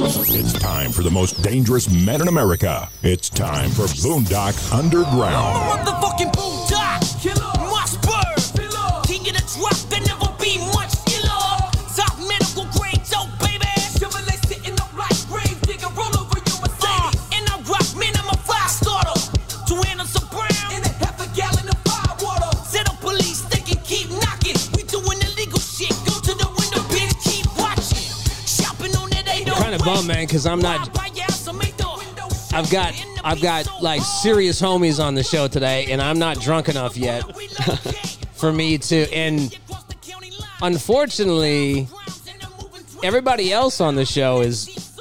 It's time for the most dangerous men in America. It's time for Boondock Underground. Bummed, man, because I'm not. I've got I've got like serious homies on the show today, and I'm not drunk enough yet for me to. And unfortunately, everybody else on the show is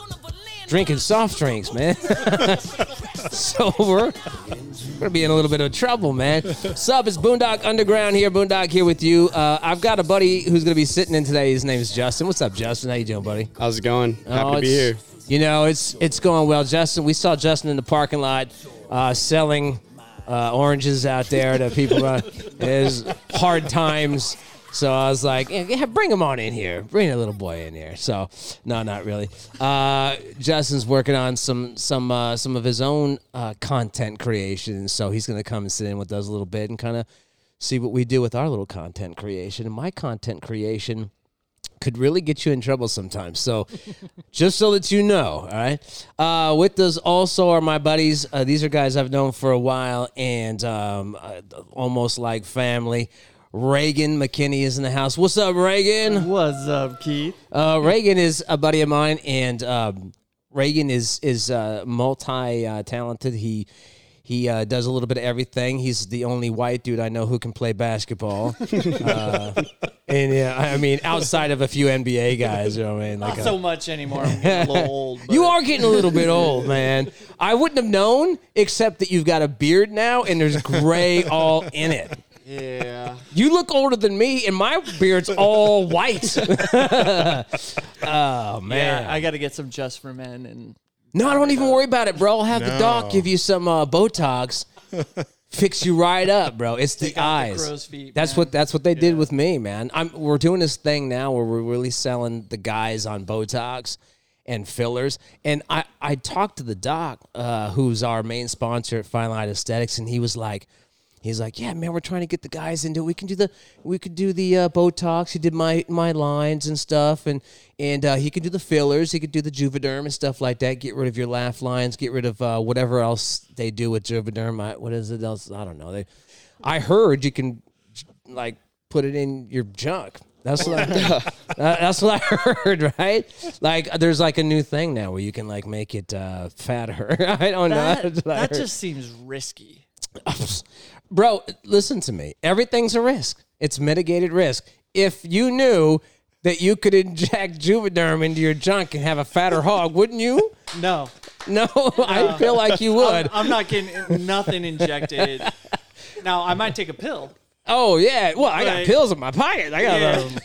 drinking soft drinks, man. so we're we're gonna be in a little bit of trouble, man. Sup, it's Boondock Underground here. Boondock here with you. Uh, I've got a buddy who's gonna be sitting in today. His name is Justin. What's up, Justin? How you doing, buddy? How's it going? Happy Oh, to be here. You know, it's it's going well. Justin, we saw Justin in the parking lot uh, selling uh, oranges out there to people. Uh, it's hard times. So I was like, yeah, bring him on in here. Bring a little boy in here. So no, not really. Uh, Justin's working on some some uh, some of his own uh, content creation. So he's to come and sit in with us a little bit and kind of see what we do with our little content creation. And my content creation could really get you in trouble sometimes. So, just so that you know, all right. Uh, with us also are my buddies. Uh, these are guys I've known for a while and um, uh, almost like family. Reagan McKinney is in the house. What's up, Reagan? What's up, Keith? Uh, Reagan is a buddy of mine, and um, Reagan is is uh, multi uh, talented. He he uh, does a little bit of everything. He's the only white dude I know who can play basketball. uh, and yeah, I mean, outside of a few NBA guys, you know what I mean? Like Not a- so much anymore. I'm getting a little old. you are getting a little bit old, man. I wouldn't have known, except that you've got a beard now, and there's gray all in it. Yeah. You look older than me, and my beard's all white. oh man! Yeah, I got to get some just for men and No, don't even worry about it, bro. I'll have the doc give you some uh, Botox, fix you right up, bro. It's the out the eyes. crow's feet, that's man. what that's what they did with me, man. I'm we're doing this thing now where we're really selling the guys on Botox and fillers. And I I talked to the doc, uh, who's our main sponsor at Fine Line Aesthetics, and he was like. He's like, yeah, man, we're trying to get the guys into. it. We can do the, we could do the uh, Botox. He did my my lines and stuff, and and uh, he could do the fillers. He could do the Juvederm and stuff like that. Get rid of your laugh lines. Get rid of uh, whatever else they do with Juvederm. I, what is it else? I don't know. They, I heard you can like put it in your junk. That's what I, that's what I heard, right? Like, there's like a new thing now where you can like make it uh, fatter. I don't know. that, I that just seems risky. Bro, listen to me. Everything's a risk. It's mitigated risk. If you knew that you could inject Juvederm into your junk and have a fatter hog, wouldn't you? No, No, I feel like you would. I'm not getting nothing injected. Now I might take a pill. Oh yeah. Well, I got Right. pills in my pocket. I got a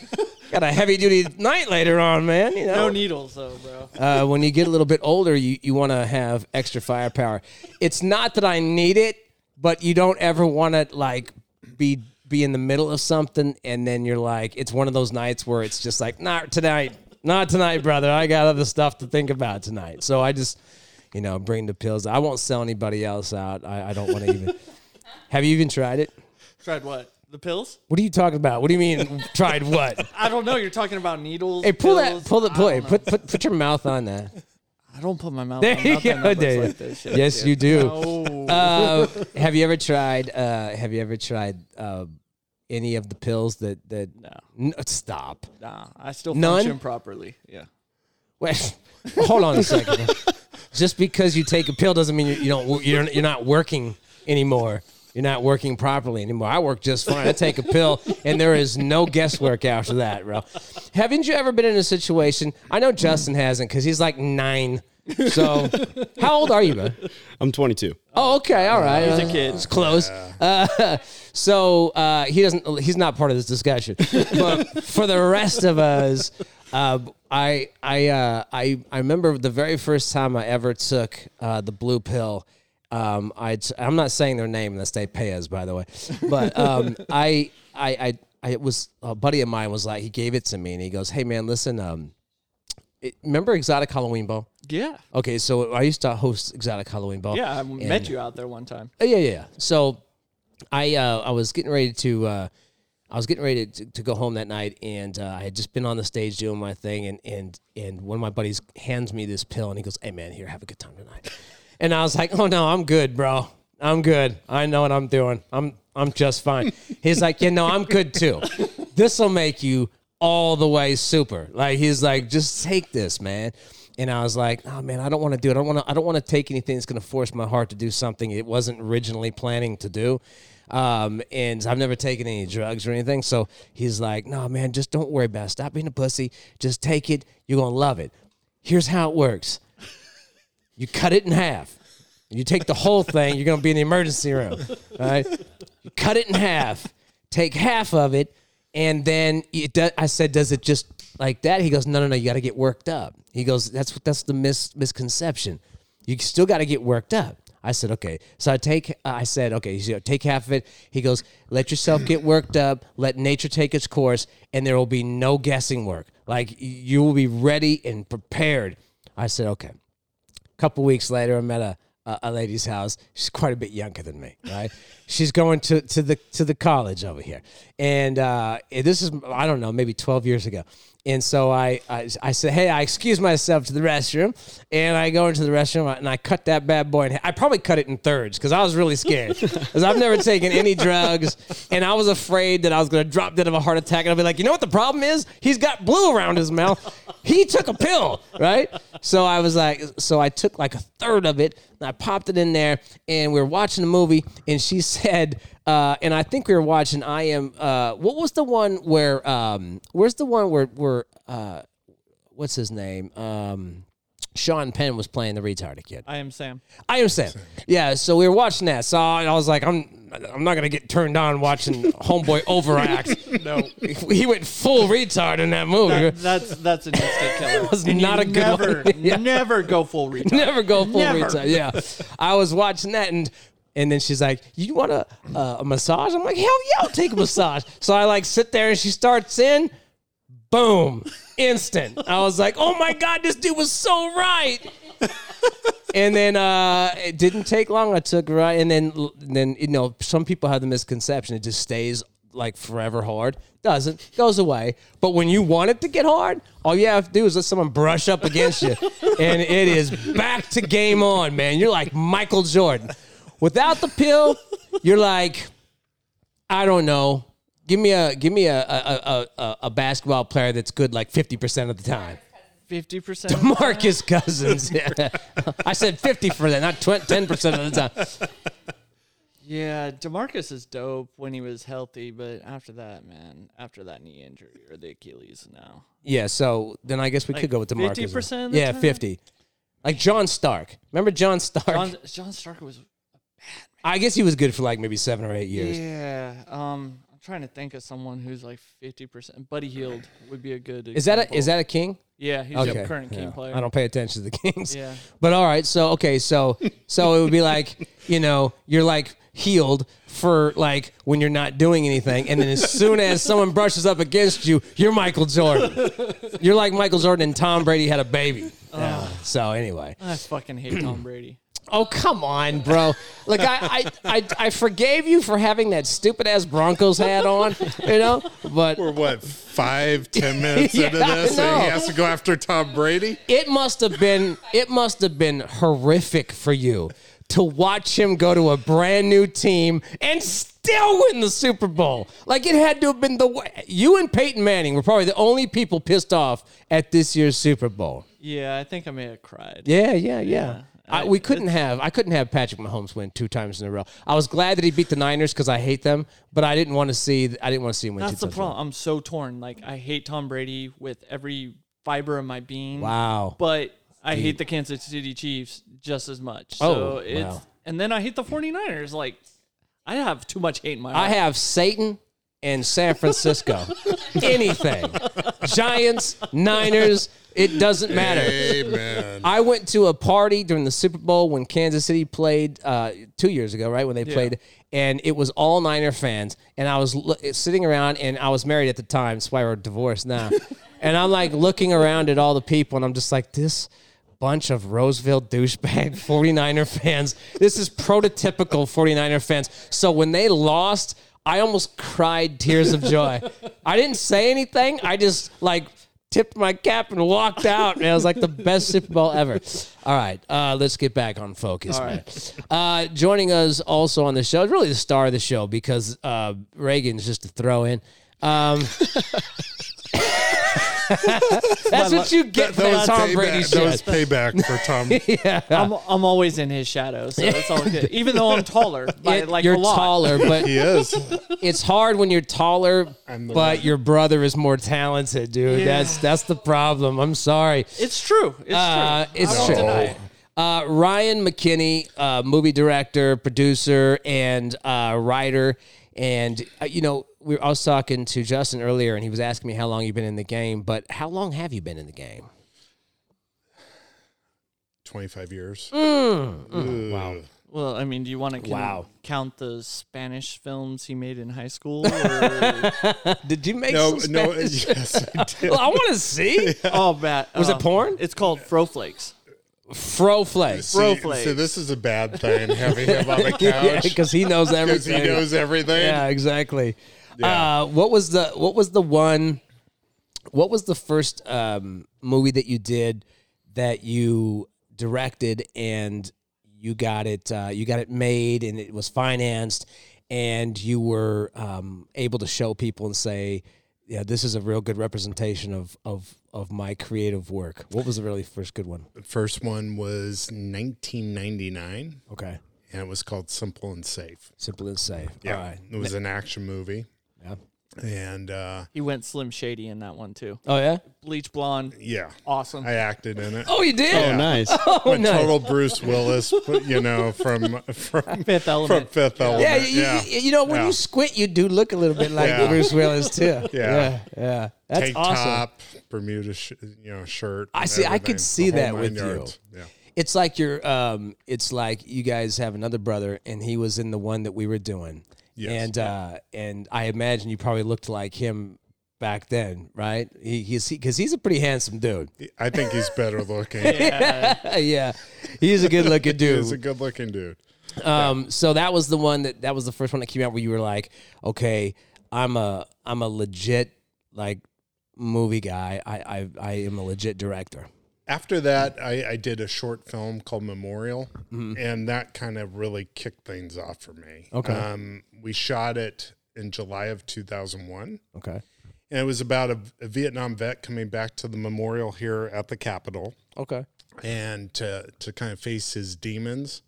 got a heavy duty night later on, man. You know. No needles though, bro. uh, when you get a little bit older, you, you want to have extra firepower. It's not that I need it, but you don't ever want to like be be in the middle of something and then you're like, it's one of those nights where it's just like, not tonight, not tonight, brother. I got other stuff to think about tonight. So I just, you know, bring the pills. I won't sell anybody else out. I, I don't want to even. have you even tried it? Tried what? The pills? What are you talking about? What do you mean tried what? I don't know. You're talking about needles. Hey, pull pills. that, pull the, pull it. Put, put, put your mouth on that. I don't put my mouth. There on you nothing go, that looks Dave. like this shit. Yes, you do. Oh. uh, have you ever tried? Uh, have you ever tried uh, any of the pills that that? No. N- stop. Nah, I still None? function properly. Yeah. Wait, hold on a second. Just because you take a pill doesn't mean you, you don't. wo- You're you're not working anymore. You're not working properly anymore. I work just fine. I take a pill, and there is no guesswork after that, bro. Haven't you ever been in a situation? I know Justin hasn't because he's like nine. So, how old are you, man? I'm 22. Oh, okay, all right. He's a Uh, kid. It's close. Uh, so uh, he doesn't. He's not part of this discussion. but for the rest of us, uh, I I uh, I I remember the very first time I ever took uh, the blue pill. Um, I I'm not saying their name unless they pay us, by the way. But um, I I I I it was a buddy of mine was like he gave it to me and he goes, "Hey man, listen, um, it- remember Exotic Halloween Ball? Yeah. Okay, so I used to host Exotic Halloween Ball. Yeah, I and- met you out there one time. Uh, yeah, yeah, yeah. So I uh, I was getting ready to uh, I was getting ready to, to go home that night, and uh, I had just been on the stage doing my thing, and and and one of my buddies hands me this pill, and he goes, "Hey man, here, have a good time tonight." And I was like, "Oh no, I'm good, bro. I'm good. I know what I'm doing. I'm I'm just fine." He's like, "Yeah, no, I'm good too. This will make you all the way super." Like he's like, "Just take this, man." And I was like, "Oh man, I don't want to do it. I don't want to. I don't want to take anything that's going to force my heart to do something it wasn't originally planning to do." Um, and I've never taken any drugs or anything. So he's like, "No, man, just don't worry about it. Stop being a pussy. Just take it. You're gonna love it. Here's how it works. You cut it in half. You take the whole thing. You're gonna be in the emergency room. Right. You cut it in half. Take half of it, and then it does, I said, "Does it just like that?" He goes, "No, no, no. You got to get worked up." He goes, "That's that's the mis- misconception. You still got to get worked up." I said, "Okay." So I take. uh, I said, "Okay." So take half of it. He goes, "Let yourself get worked up. Let nature take its course, and there will be no guessing work. Like you will be ready and prepared." I said, "Okay." Couple weeks later, I'm at a, a a lady's house. She's quite a bit younger than me, right? She's going to, to the to the college over here, and uh, this is I don't know, maybe 12 years ago. And so I, I I said, hey, I excuse myself to the restroom, and I go into the restroom and I cut that bad boy. In, I probably cut it in thirds because I was really scared because I've never taken any drugs, and I was afraid that I was going to drop dead of a heart attack. And I'll be like, you know what the problem is? He's got blue around his mouth. He took a pill, right? So I was like, so I took like a third of it and I popped it in there, and we were watching a movie, and she said, uh, and I think we were watching I am. Uh, what was the one where? Um, where's the one where? Where? Uh, what's his name? Um, Sean Penn was playing the retarded kid. I am Sam. I am Sam. Yeah, so we were watching that. So I was like, I'm I'm not gonna get turned on watching Homeboy overact. No, he went full retard in that movie. That- that's that's an instant killer. was And not a good never, one. Yeah. never go full retard. Never go full Never. retard. Yeah, I was watching that and. And then she's like, "You want a uh, a massage?" I'm like, "Hell yeah, I'll take a massage." So I like sit there and she starts in, boom, instant. I was like, "Oh my god, this dude was so right." and then uh, it didn't take long. I took right, and then then you know some people have the misconception it just stays like forever hard. Doesn't goes away. But when you want it to get hard, all you have to do is let someone brush up against you, and it is back to game on, man. You're like Michael Jordan. Without the pill, you're like, I don't know. Give me a give me a a, a, a, a basketball player that's good like fifty percent of the time. Fifty percent. Marcus Cousins. Yeah. I said 50 for that, not 10% of the time. Yeah, Demarcus is dope when he was healthy, but after that, man, after that knee injury or the Achilles, now. Yeah, so then I guess we could go with DeMarcus. 50% Yeah, time? 50. Like John Stark. Remember John Stark? John, John Stark was. I guess he was good for like maybe seven or eight years. Yeah. Um, I'm trying to think of someone who's like fifty percent. Buddy Hield would be a good. Is that a, is that a king? Yeah, he's Okay. a current king yeah. player. I don't pay attention to the Kings. Yeah. But all right, so okay, so so it would be like, you know, you're like Hield for like when you're not doing anything, and then as soon as someone brushes up against you, you're Michael Jordan. You're like Michael Jordan and Tom Brady had a baby. Yeah. So anyway. I fucking hate Tom Brady. Oh come on, bro! Like I, I, I, I forgave you for having that stupid ass Broncos hat on, you know. But We're what five, ten minutes Yeah, into this, I and he has to go after Tom Brady. it must have been, it must have been horrific for you to watch him go to a brand new team and still win the Super Bowl. Like it had to have been the way. You and Peyton Manning were probably the only people pissed off at this year's Super Bowl. Yeah, I think I may have cried. Yeah, yeah, yeah. I, I- we couldn't have. I couldn't have Patrick Mahomes win two times in a row. I was glad that he beat the Niners because I hate them, but I didn't want to see. I didn't want to see him win That's two the problem. I'm so torn. Like I hate Tom Brady with every fiber of my being. Wow. But I hate the Kansas City Chiefs just as much. Oh, So it's wow. and then I hate the 49ers. Like I have too much hate in my I heart. have Satan and San Francisco. Anything. Giants, Niners, it doesn't matter. Amen. I went to a party during the Super Bowl when Kansas City played uh, two years ago, right? When they played, and it was all Niner fans. And I was lo- sitting around, and I was married at the time, that's why we're divorced now. and I'm like looking around at all the people, and I'm just like, this bunch of Roseville douchebag 49er fans. This is prototypical 49er fans. So when they lost, I almost cried tears of joy. I didn't say anything. I just like tipped my cap and walked out. And it was like the best Super Bowl ever. All right, uh, let's get back on focus, man. Uh, joining us also on the show, really the star of the show because uh, Reagan's just a throw in. Um, that's what you get for That Tom was Brady payback, that was payback for Tom. I'm, I'm always in his shadow, so it's all good. Even though I'm taller, by It- like you're a lot. taller, but He is. it's hard when you're taller, I'm the but one. your brother is more talented, dude. Yeah. That's that's the problem. I'm sorry. It's true. It's Uh, true. it's I won't true. deny it. Uh, Ryan McKinney, uh, movie director, producer, and uh, writer. And uh, you know, we I was talking to Justin earlier, and he was asking me how long you've been in the game. But how long have you been in the game? 25 years. Wow. Well, I mean, do you want to Wow. count the Spanish films he made in high school? Or, Did you make No, some no, Spanish- yes, I did. Well, I want to see oh, Matt. Was it uh, porn? It's called Fro Flakes. Fro Flakes. See, Bro so flakes. this is a bad thing, having him on the couch. because he knows Because everything. he knows everything. Yeah, exactly. Yeah. Uh, what was the what was the one? What was the first um, movie that you did that you directed and you got it uh, you got it made and it was financed and you were um, able to show people and say, yeah, this is a real good representation of of of my creative work. What was the really first good one? The first one was 1999, Okay, and it was called Simple and Safe. simple and safe. Yeah, All right. it was an action movie, Yeah. and uh, He went Slim Shady in that one too. Oh yeah. Bleach blonde, yeah, awesome. I acted in it. Oh, you did. Yeah. nice. Oh, But nice. total Bruce Willis, but, you know, from from Fifth from Element. Fifth Element. Yeah, you, yeah. You, you know when Yeah. you squint, you do look a little bit like Yeah. Bruce Willis too. Yeah. yeah, yeah. That's Tank awesome. top, Bermuda, sh- you know, shirt. I and see- I everything, could see the whole that with nine you. yards. Yeah. It's like you're. Um, it's like you guys have another brother, and he was in the one that we were doing. Yes. And uh, and I imagine you probably looked like him back then, right? He, he's because he's a pretty handsome dude. I think he's better looking. yeah, he's a good looking dude. He's a good looking dude. Um, so that was the one that that was the first one that came out where you were like, okay, I'm a I'm a legit like movie guy. I I, I am a legit director. After that, I, I did a short film called Memorial, Mm-hmm. and that kind of really kicked things off for me. Okay. Um, we shot it in July of 2001, Okay. and it was about a, a Vietnam vet coming back to the memorial here at the Capitol. Okay. and to to kind of face his demons.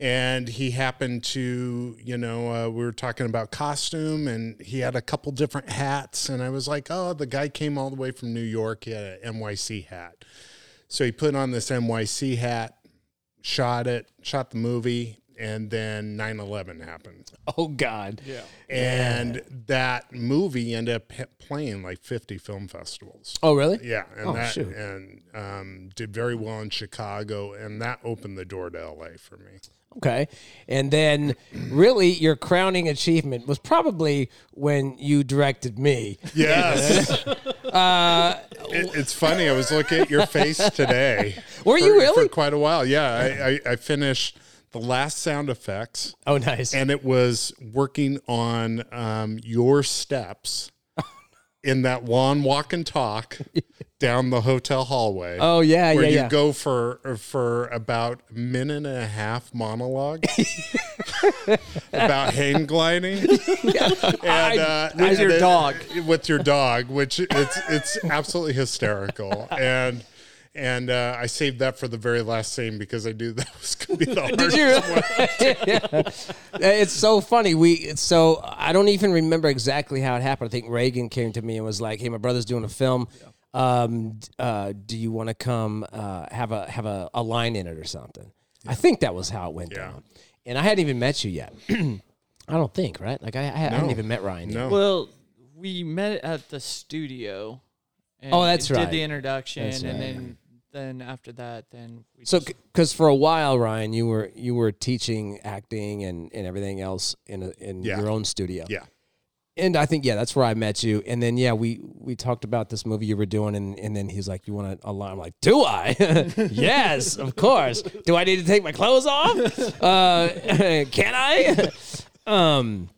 And he happened to, you know, uh, we were talking about costume, and he had a couple different hats, and I was like, oh, the guy came all the way from New York. He had an NYC hat, so he put on this NYC hat, shot it, shot the movie, and then 9/11 happened, Oh God. Yeah. and that movie ended up playing like 50 film festivals. Oh really? Yeah, and Oh, that shoot. and um, did very well in Chicago, and that opened the door to LA for me. Okay. And then really your crowning achievement was probably when you directed me. Yes, It- it's funny. I was looking at your face today. Were for- you really? for quite a while? Yeah, I, I, I finished the last sound effects, Oh nice. and it was working on um, your steps in that one walk and talk down the hotel hallway. oh yeah, where yeah, you yeah. go for for about a minute and a half monologue about hang gliding and uh, With and your it- dog. with your dog, which it's it's absolutely hysterical and. And uh, I saved that for the very last scene because I knew that was going to be the hardest Did you? one. it's so funny. We so I don't even remember exactly how it happened. I think Reagan came to me and was like, "Hey, my brother's doing a film. Um, uh, do you want to come uh, have a have a, a line in it or something?" I think that was how it went Yeah. down. And I hadn't even met you yet. I don't think right. Like I, I hadn't even met Ryan. yet. No, Well, we met at the studio. And Oh, that's right. did the introduction, That's and right. then then after that, then we So, because for a while, Ryan, you were you were teaching acting and, and everything else in a, in Yeah. your own studio. yeah, and I think yeah, that's where I met you. And then yeah, we we talked about this movie you were doing, and, and then he's like, "You want to line?" I'm like, "Do I? yes, of course. Do I need to take my clothes off? Uh, can I?" um,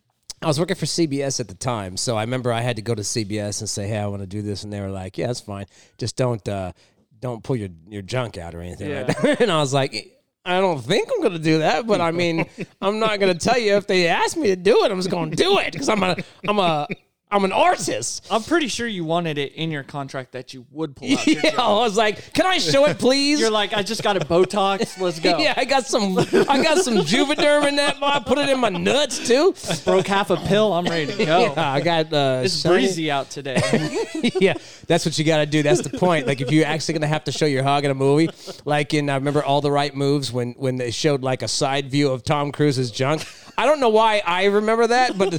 I was working for CBS at the time, so I remember I had to go to CBS and say, "Hey, I want to do this," and they were like, "Yeah, that's fine. Just don't uh, don't pull your your junk out or anything like that." and I was like. I don't think I'm going to do that, but I mean, I'm not going to tell you if they ask me to do it. I'm just going to do it because I'm a, I'm a, I'm an artist. I'm pretty sure you wanted it in your contract that you would pull out your Yeah, junk. I was like, "Can I show it, please?" You're like, I just got a Botox. Let's go. yeah, I got some, I got some Juvederm in that. I put it in my nuts too. Broke half a pill. I'm ready to go. Yeah, I got. Uh, It's shiny- breezy out today. yeah, that's what you got to do. That's the point. Like if you're actually gonna have to show your hog in a movie, like in I remember all the right moves when when they showed like a side view of Tom Cruise's junk. I don't know why I remember that, but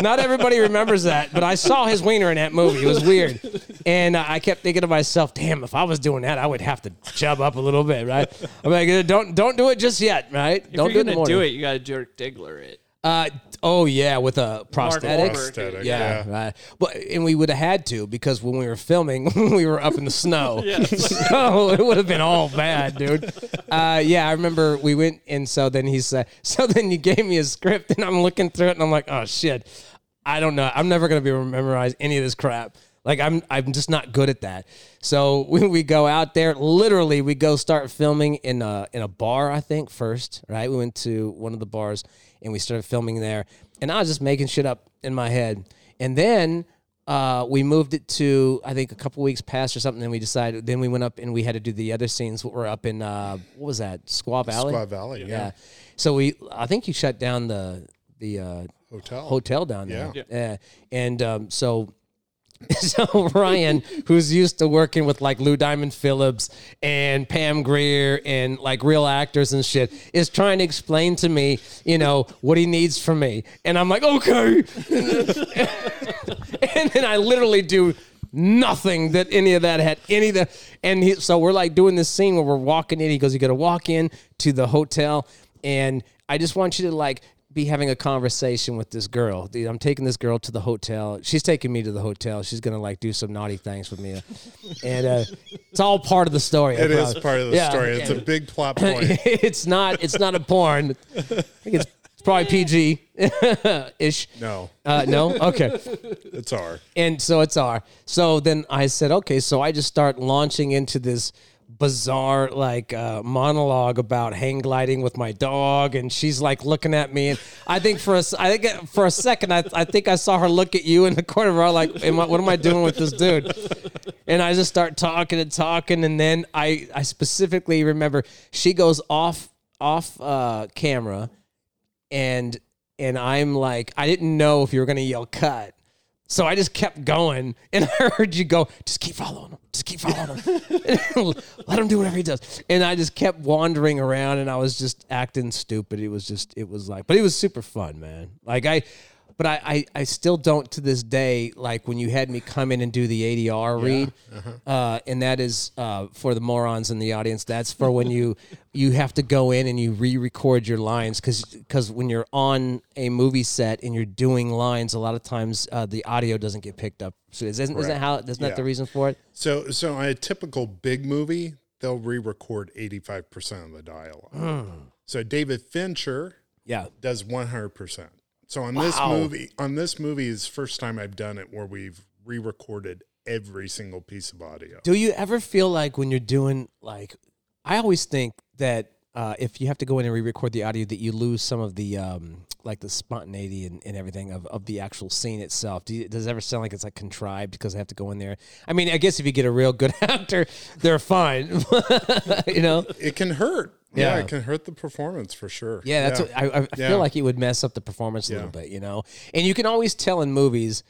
not everybody remembers that. But I saw his wiener in that movie. It was weird, and uh, I kept thinking to myself, "Damn, if I was doing that, I would have to chub up a little bit, right?" I'm like, uh, "Don't don't do it just yet, right? If don't you're do it in gonna do it, you got to jerk Diggler it. Uh, oh yeah, with a prosthetic. Prosthetic, Yeah, yeah. right. But and we would have had to because when we were filming, we were up in the snow. so it would have been all bad, dude. Uh, yeah, I remember we went and so then he said, so then you gave me a script and I'm looking through it and I'm like, oh shit, I don't know, I'm never gonna be able to memorize any of this crap. Like I'm, I'm just not good at that. So when we go out there, literally, we go start filming in a in a bar. I think first, right? We went to one of the bars and we started filming there. And I was just making shit up in my head. And then uh, we moved it to I think a couple weeks past or something. Then we decided. Then we went up and we had to do the other scenes. What were up in uh, what was that? Squaw Valley. Squaw Valley, yeah. So we I think you shut down the the uh, Hotel. hotel down there. Yeah. Yeah. And um, so so Ryan, who's used to working with like Lou Diamond Phillips and Pam Grier and like real actors and shit, is trying to explain to me, you know, what he needs from me. And I'm like, okay. and then I literally do nothing that any of that had any of the and he, so we're like doing this scene where we're walking in he goes you gotta walk in to the hotel and i just want you to like be having a conversation with this girl. Dude, i'm taking this girl to the hotel. She's taking me to the hotel. She's gonna like do some naughty things with me. And uh, it's all part of the story It is part of the Yeah. story. It's a big plot point. it's not it's not a porn. I think it's probably pg ish. No, uh, no? Okay. It's R. and so it's R. So then I said, okay, so I just start launching into this bizarre like uh, monologue about hang gliding with my dog, and she's like looking at me, and I think for a, I think for a second, I, I think I saw her look at you in the corner of like, am I, what am I doing with this dude? And I just start talking and talking, and then I I specifically remember she goes off off uh, camera and and I'm like, I didn't know if you were gonna yell cut. So I just kept going, and I heard you go, just keep following him, just keep following him, let him do whatever he does. And I just kept wandering around, and I was just acting stupid. It was just, it was like, but it was super fun, man. Like I, but I, I, I still don't to this day like when you had me come in and do the ADR read, uh, and that is uh, for the morons in the audience. That's for when you you have to go in and you re-record your lines because because when you're on a movie set and you're doing lines, a lot of times uh, the audio doesn't get picked up. So isn't, isn't that how? Isn't that the reason for it? So, so on a typical big movie, they'll re-record eighty-five percent of the dialogue. Hmm. So David Fincher Yeah. does one hundred percent. So on this movie, on this movie is first time I've done it where we've re-recorded every single piece of audio. Do you ever feel like when you're doing like, I always think that uh, if you have to go in and re-record the audio, that you lose some of the um, like the spontaneity and, and everything of, of the actual scene itself. Do you, does it ever sound like it's like contrived because I have to go in there? I mean, I guess if you get a real good actor, they're fine. you know. It can hurt. Yeah. Yeah. it can hurt the performance for sure. Yeah, that's what I, I Yeah. feel like it would mess up the performance a Yeah. little bit, you know. And you can always tell in movies,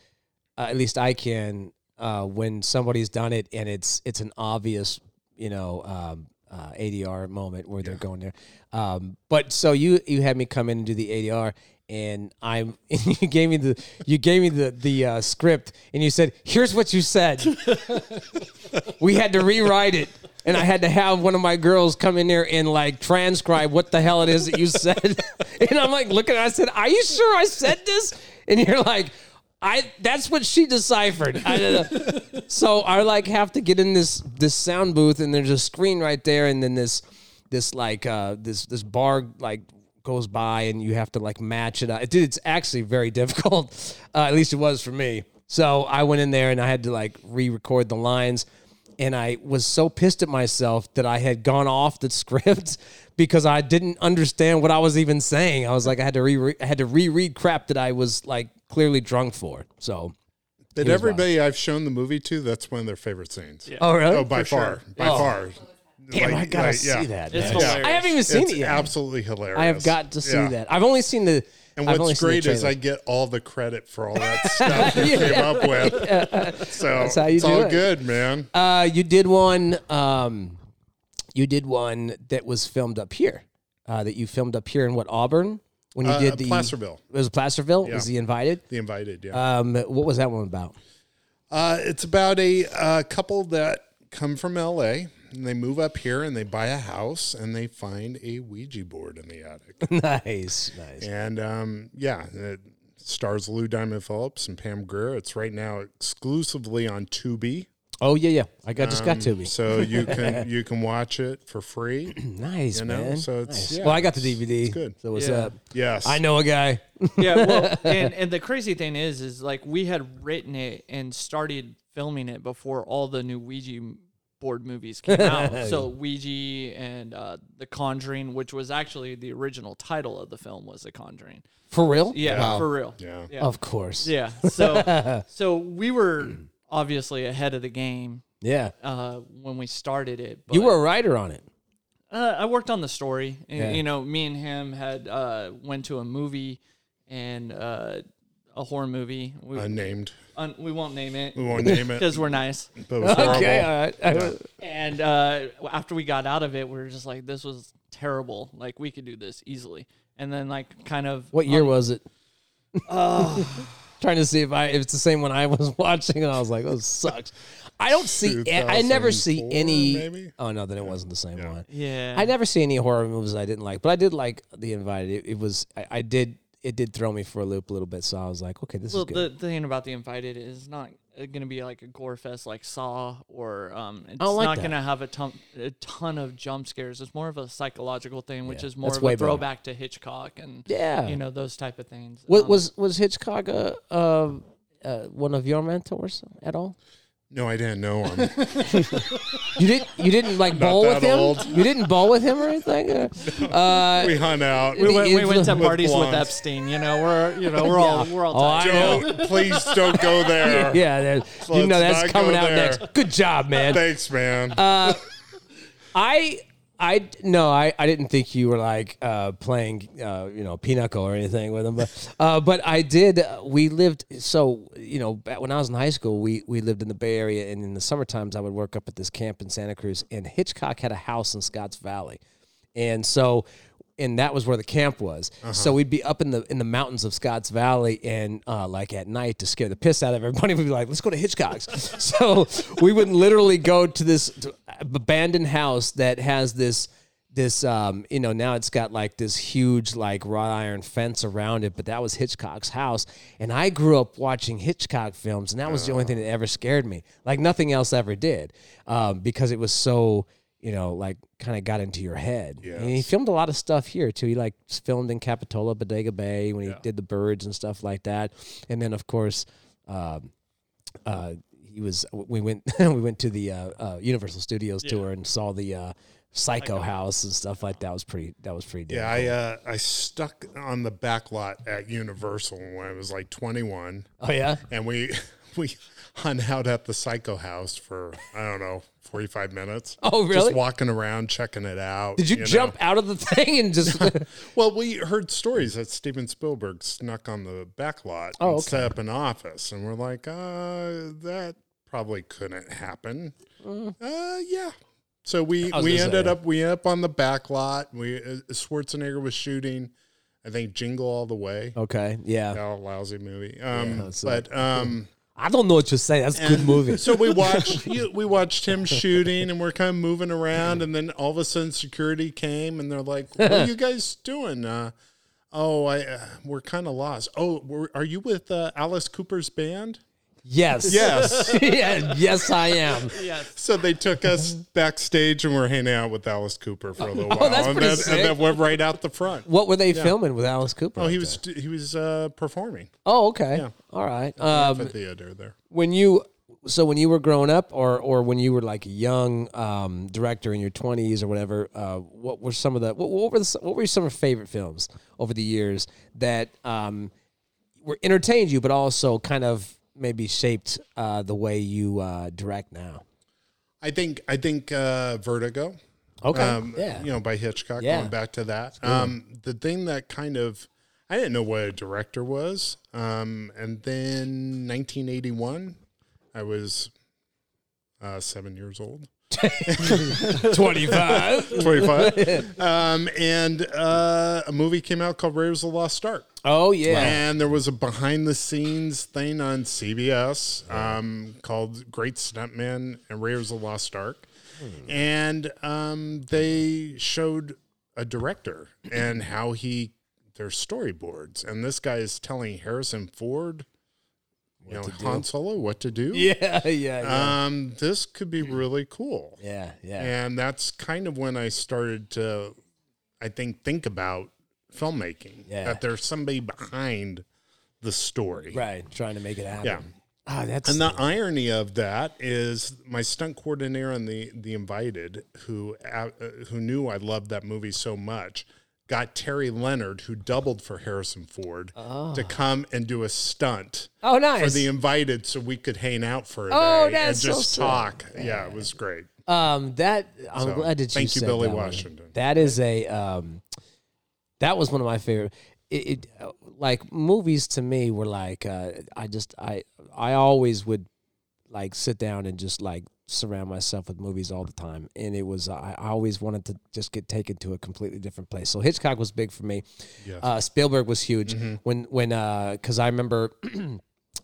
uh, at least I can, uh, when somebody's done it and it's it's an obvious, you know, um, uh, ADR moment where they're going there. Um, but so you you had me come in and do the ADR. And I'm. And you gave me the. You gave me the the uh, script, and you said, "Here's what you said." we had to rewrite it and I had to have one of my girls come in there and like transcribe what the hell it is that you said. and I'm like looking at it, I said, Are you sure I said this? And you're like, I that's what she deciphered. I don't know. so I like have to get in this this sound booth and there's a screen right there and then this this like uh this this bar like goes by and you have to like match it up. Dude, it's actually very difficult. Uh, at least it was for me. So I went in there and I had to like re-record the lines and I was so pissed at myself that I had gone off the script because I didn't understand what I was even saying. I was like, I had to re I had to reread crap that I was like clearly drunk for. So, But Here's everybody I've shown the movie to, that's one of their favorite scenes. Yeah. oh really? Oh, by For far, sure. by Oh. far. Damn, Like- I gotta like, see yeah. that. It's man. hilarious. I haven't even seen It's it yet. absolutely hilarious. I have got to see Yeah. that. I've only seen the. And what's great is I get all the credit for all that stuff you came up with. So That's how you it's do all it. good, man. Uh, you did one. Um, you did one that was filmed up here. Uh, that you filmed up here in what Auburn when you Uh, did the Placerville, It was Placerville. Yeah. Was he invited? the invited. Yeah. Um, what was that one about? Uh, it's about a uh, couple that come from LA and they move up here and they buy a house and they find a Ouija board in the attic. nice, nice. and um, yeah, it stars Lou Diamond Phillips and Pam Grier. It's right now exclusively on Tubi. Oh yeah, yeah. I got just got to be So you can you can watch it for free. nice, you know, man. so it's- Nice. yeah, well, I got the DVD. it's good. So what's Yeah. up? Yes. I know a guy. yeah, well, and and the crazy thing is, is like we had written it and started filming it before all the new Ouija board movies came out. so Ouija and uh, The Conjuring, which was actually the original title of the film, was The Conjuring. For real? Yeah, for real. Yeah. Yeah. Of course. Yeah. So so we were obviously ahead of the game Yeah. uh, when we started it. But, You were a writer on it. Uh, I worked on the story. And, Yeah. You know, me and him had uh, went to a movie and uh, a horror movie. We, Unnamed. Un- we won't name it We won't name it. because we're nice. But it was horrible. Okay. All right. I- And uh, after we got out of it, we were just like, "This was terrible. Like we could do this easily." And then, like, kind of What year um, was it? Trying to see if I if it's the same one I was watching, and I was like, "Oh, sucks." I don't see. I never see 2004 any. maybe? Oh no, then it wasn't the same one. Yeah. I never see any horror movies I didn't like, but I did like The Invited. It, it was. I, I did. It did throw me for a loop a little bit, so I was like, "Okay, this Well, is good." Well, the thing about the invited is not going to be like a gore fest like Saw, or um, it's like not going to have a ton, a ton of jump scares. It's more of a psychological thing, which Yeah, is more of a better. throwback to Hitchcock and Yeah. you know those type of things. was, Um, was was Hitchcock uh, uh, uh, one of your mentors at all? No, I didn't know him. You didn't. You didn't like bowl with him. old. You didn't bowl with him or anything. Uh, we hung out. we went, we went to With parties with blondes. Epstein. You know, we're you know we're all we're all Oh, I know. Don't, please don't go there. yeah, there- you Let's know that's not coming out there. next. Good job, man. Thanks, man. Uh, I I no, I, I didn't think you were like uh, playing uh, you know pinochle or anything with him, but uh, but I did. Uh, we lived so you know when I was in high school, we we lived in the Bay Area, and in the summer times I would work up at this camp in Santa Cruz, and Hitchcock had a house in Scotts Valley, and so. And that was where the camp was. So we'd be up in the in the mountains of Scotts Valley, and uh, like at night to scare the piss out of everybody, we'd be like, "Let's go to Hitchcock's." so we would literally go to this abandoned house that has this this um you know now it's got like this huge like wrought iron fence around it but that was hitchcock's house and i grew up watching hitchcock films and that was the only thing that ever scared me like nothing else ever did um, because it was so you know like kind of got into your head. And he filmed a lot of stuff here too. He like filmed in capitola bodega bay when he did the birds and stuff like that. And then of course um, uh, he was we went we went to the uh, uh, Universal Studios tour and saw the uh, Psycho House and stuff like that. Was pretty that was pretty. yeah, I uh, I stuck on the back lot at Universal when I was like 21, oh yeah, and we we hung out at the Psycho House for I don't know 45 minutes. Oh, really? Just walking around, checking it out. did you, know. jump out of the thing and just? Well, we heard stories that Steven Spielberg snuck on the back lot Oh, and okay. set up an office, and we're like, uh, that probably couldn't happen. Uh, yeah. So we Mm. We say, ended yeah. up we ended up on the back lot. We uh, Schwarzenegger was shooting, I think Jingle All the Way. okay, yeah. Lousy movie. Um, that's but um, I don't know what you're saying. That's a good movie. so we watched you- we watched him shooting, and we're kind of moving around, and then all of a sudden security came, and they're like, "What are you guys doing?" Uh, Oh, I uh, we're kind of lost. Oh, were, are you with uh, Alice Cooper's band? Yes. Yes. yeah, yes, I am. Yes. So they took us backstage and we're hanging out with Alice Cooper for a little while, Oh, that's and, pretty then, sick. and then went right out the front. What were they filming with Alice Cooper? Oh, out he there? was he was uh, performing Oh, okay. Yeah. All right. Um, theater there. when you so when you were growing up or or when you were like a young um, director in your 20s or whatever uh, what were some of the what, what were the, what were some of your favorite films over the years that um, were entertained you but also kind of maybe shaped uh, the way you uh, direct now I think I think uh, Vertigo. okay Um, yeah You know, by Hitchcock. Yeah. Going back to that. Um, the thing that kind of I didn't know what a director was. Um, and then 1981, I was uh, seven years old. 25 25. um, and uh, a movie came out called Raiders of the Lost Ark. Oh yeah And there was a behind the scenes thing on CBS um, called Great Stuntman and Raiders of the Lost Ark. And um, they showed a director and how he, their storyboards. And this guy is telling Harrison Ford, you know, Han Solo what to do. yeah yeah yeah Um, this could be really cool. yeah yeah And that's kind of when I started to, I think, think about filmmaking. Yeah. That there's somebody behind the story. right trying to make it happen Yeah. ah that's And the irony of that is my stunt coordinator on the the Invited, who uh, who knew I loved that movie so much, got Terry Leonard, who doubled for Harrison Ford, to come and do a stunt oh nice for the Invited, so we could hang out for a Oh, day and so just sick. talk. Yeah, it was great. Um, that I'm So, glad that you thank you, Billy that one. Washington. That is a um, that was one of my favorite. It, it uh, like movies to me were like uh, I just I I always would like sit down and just like surround myself with movies all the time, and it was I, I always wanted to just get taken to a completely different place. So Hitchcock was big for me. Yes. Uh, Spielberg was huge when when because I remember I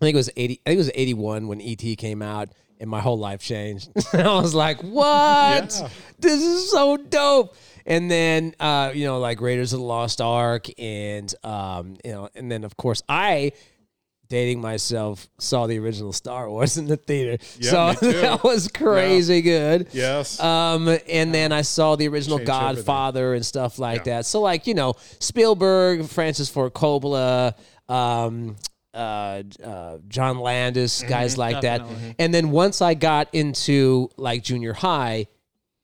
think it was eighty I think it was eighty one when ET came out. And my whole life changed. I was like, "What? Yeah. This is so dope!" And then, uh, you know, like Raiders of the Lost Ark, and um, you know, and then of course I, dating myself, saw the original Star Wars in the theater. Yeah, so that was crazy good. Yes. Um, and then I saw the original Changed everything. Godfather and stuff like Yeah. that. So like you know Spielberg, Francis Ford Coppola, um, uh, uh, John Landis, Mm-hmm. guys like that. And then once I got into like junior high,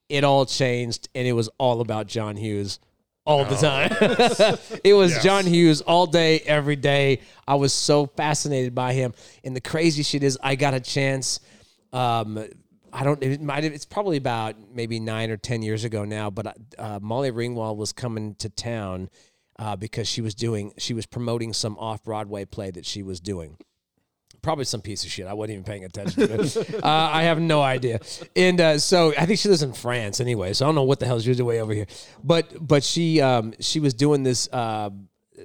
it all changed, and it was all about John Hughes. All the time. it was Oh. Yes. John Hughes all day, every day. I was so fascinated by him. And the crazy shit is, I got a chance. Um, I don't. It might have. It's probably about maybe nine or ten years ago now. But uh, Molly Ringwald was coming to town uh, because she was doing. She was promoting some off Broadway play that she was doing. Probably some piece of shit. I wasn't even paying attention to it. uh, I have no idea. And uh, so I think she lives in France anyway. So I don't know what the hell she's way over here. But but she um, she was doing this. Uh,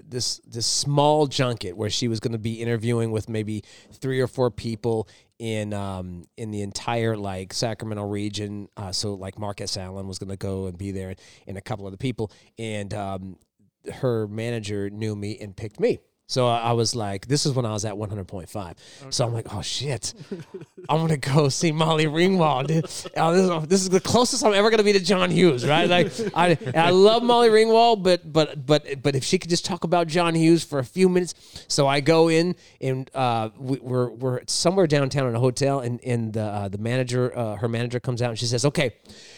this this small junket where she was going to be interviewing with maybe three or four people in um in the entire like Sacramento region. Uh, so like Marcus Allen was going to go and be there, and a couple other people. And um, her manager knew me and picked me. So I I was like, this is when I was at 100.5. So I'm like, oh shit, I'm gonna go see Molly Ringwald. dude. Oh, this, is, this is the closest I'm ever gonna be to John Hughes, right? Like, I I love Molly Ringwald, but but but but if she could just talk about John Hughes for a few minutes, so I go in and uh, we, we're we're somewhere downtown in a hotel, and and the uh, the manager, uh, her manager comes out and she says, okay,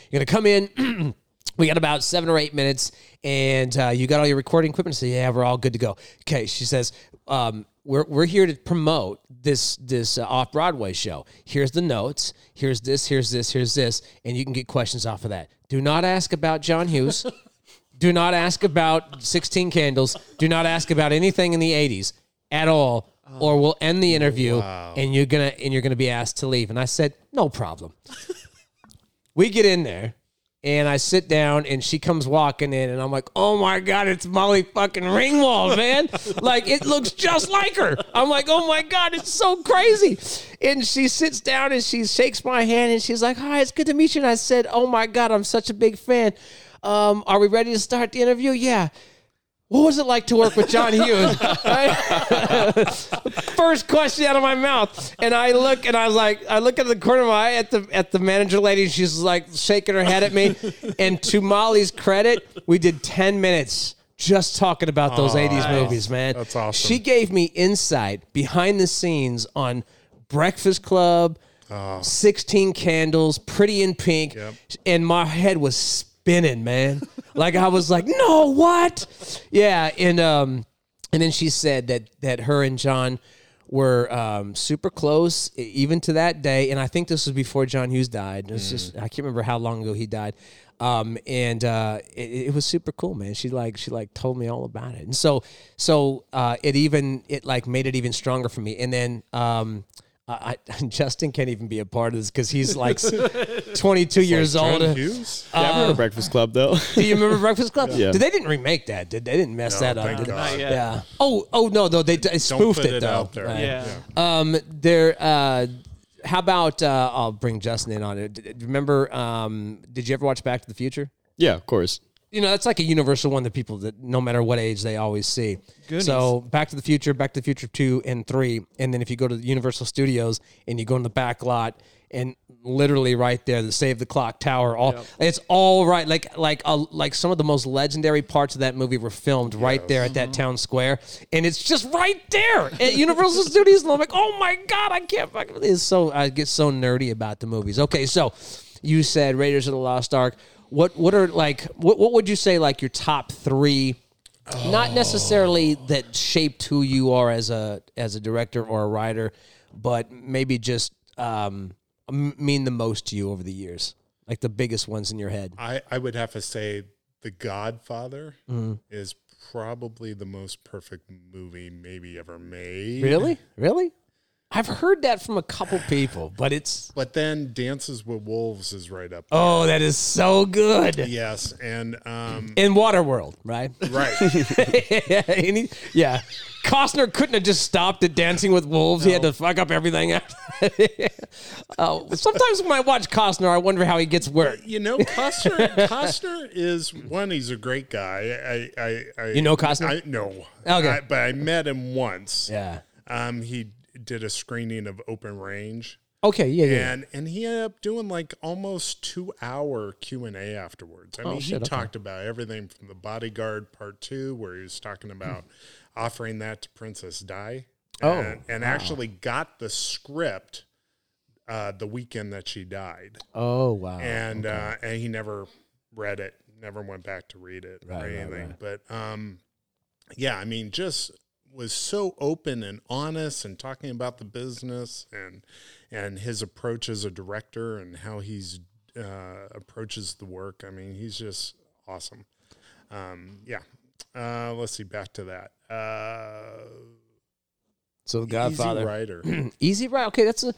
you're gonna come in. We got about seven or eight minutes, and uh, you got all your recording equipment. So yeah, we're all good to go. Okay, she says, um, "We're we're here to promote this this uh, off Broadway show. Here's the notes. Here's this. Here's this. Here's this, and you can get questions off of that. Do not ask about John Hughes. Do not ask about Sixteen Candles. Do not ask about anything in the '80s at all." Or we'll end the interview, and you're gonna and you're gonna be asked to leave. And I said, no problem. we get in there and I sit down and she comes walking in and I'm like, oh my God, it's Molly fucking Ringwald, man. like it looks just like her. I'm like, oh my God, it's so crazy. And she sits down and she shakes my hand and she's like, hi, it's good to meet you. And I said, oh my God, I'm such a big fan. Um, are we ready to start the interview? Yeah. What was it like to work with John Hughes? First question out of my mouth, and I look and I was like, I look at the corner of my eye at the at the manager lady. And she's like shaking her head at me. And to Molly's credit, we did ten minutes just talking about those '80s movies, man. That's awesome. She gave me insight behind the scenes on Breakfast Club. 16 candles, pretty in pink, Yep. and my head was spinning, man. like I was like, no, what? Yeah, and um, and then she said that that her and John were um, super close, even to that day. And I think this was before John Hughes died. It was just I can't remember how long ago he died. Um, and uh, it, it was super cool, man. She like she like told me all about it, and so so uh, it even it like made it even stronger for me. And then um, I, I- Justin can't even be a part of this because he's like 22 years John old. Hughes? Yeah, I remember Breakfast Club though. Do you remember Breakfast Club? Yeah. Did they didn't remake that? Did they didn't mess No, that up? thank Did. Not yet. Yeah. Oh, oh no, no, they, they Don't spoofed put it, it though. out there. Right. Yeah. Um, there. Uh, how about uh, I'll bring Justin in on it. Remember? Um, did you ever watch Back to the Future? yeah, of course. You know, that's like a universal one that people that no matter what age they always see. So Back to the Future, Back to the Future two and three, and then if you go to the Universal Studios and you go in the back lot and literally right there, the Save the Clock Tower, all it's all right. Like like uh, like some of the most legendary parts of that movie were filmed right there at that town square, and it's just right there at Universal Studios. And I'm like, oh my god, I can't fucking. It's so I get so nerdy about the movies. Okay, so you said Raiders of the Lost Ark. What what are like what what would you say like your top three? Not necessarily that shaped who you are as a as a director or a writer, but maybe just um, mean the most to you over the years, like the biggest ones in your head. I, I would have to say The Godfather Mm-hmm. is probably the most perfect movie maybe ever made. Really, really, I've heard that from a couple people, but it's But then Dances with Wolves is right up. oh, that is so good Yes, and um, in Waterworld, right? right. yeah, he- yeah. Costner couldn't have just stopped at Dancing with Wolves. He had to fuck up everything. after. oh, sometimes when I watch Costner, I wonder how he gets work. You know, Costner. Costner is one. He's a great guy. I, I, I You know Costner? I no. Okay. I- but I met him once. Yeah. Um, he did a screening of Open Range, Okay. Yeah. Yeah. and and he ended up doing like almost two hour Q and A afterwards. I mean, Oh, shit, he okay. talked about everything from the Bodyguard Part Two, where he was talking about offering that to Princess Di. Oh, and, and actually got the script uh, the weekend that she died oh wow. and uh, and he never read it, never went back to read it Right, or right, anything. right. But um, yeah, I mean, just was so open and honest and talking about the business and and his approach as a director and how he's uh, approaches the work. I mean, he's just awesome. Um, yeah. Uh, let's see. Back to that. Uh, so the Easy Godfather. Rider. Easy right. Okay, that's a.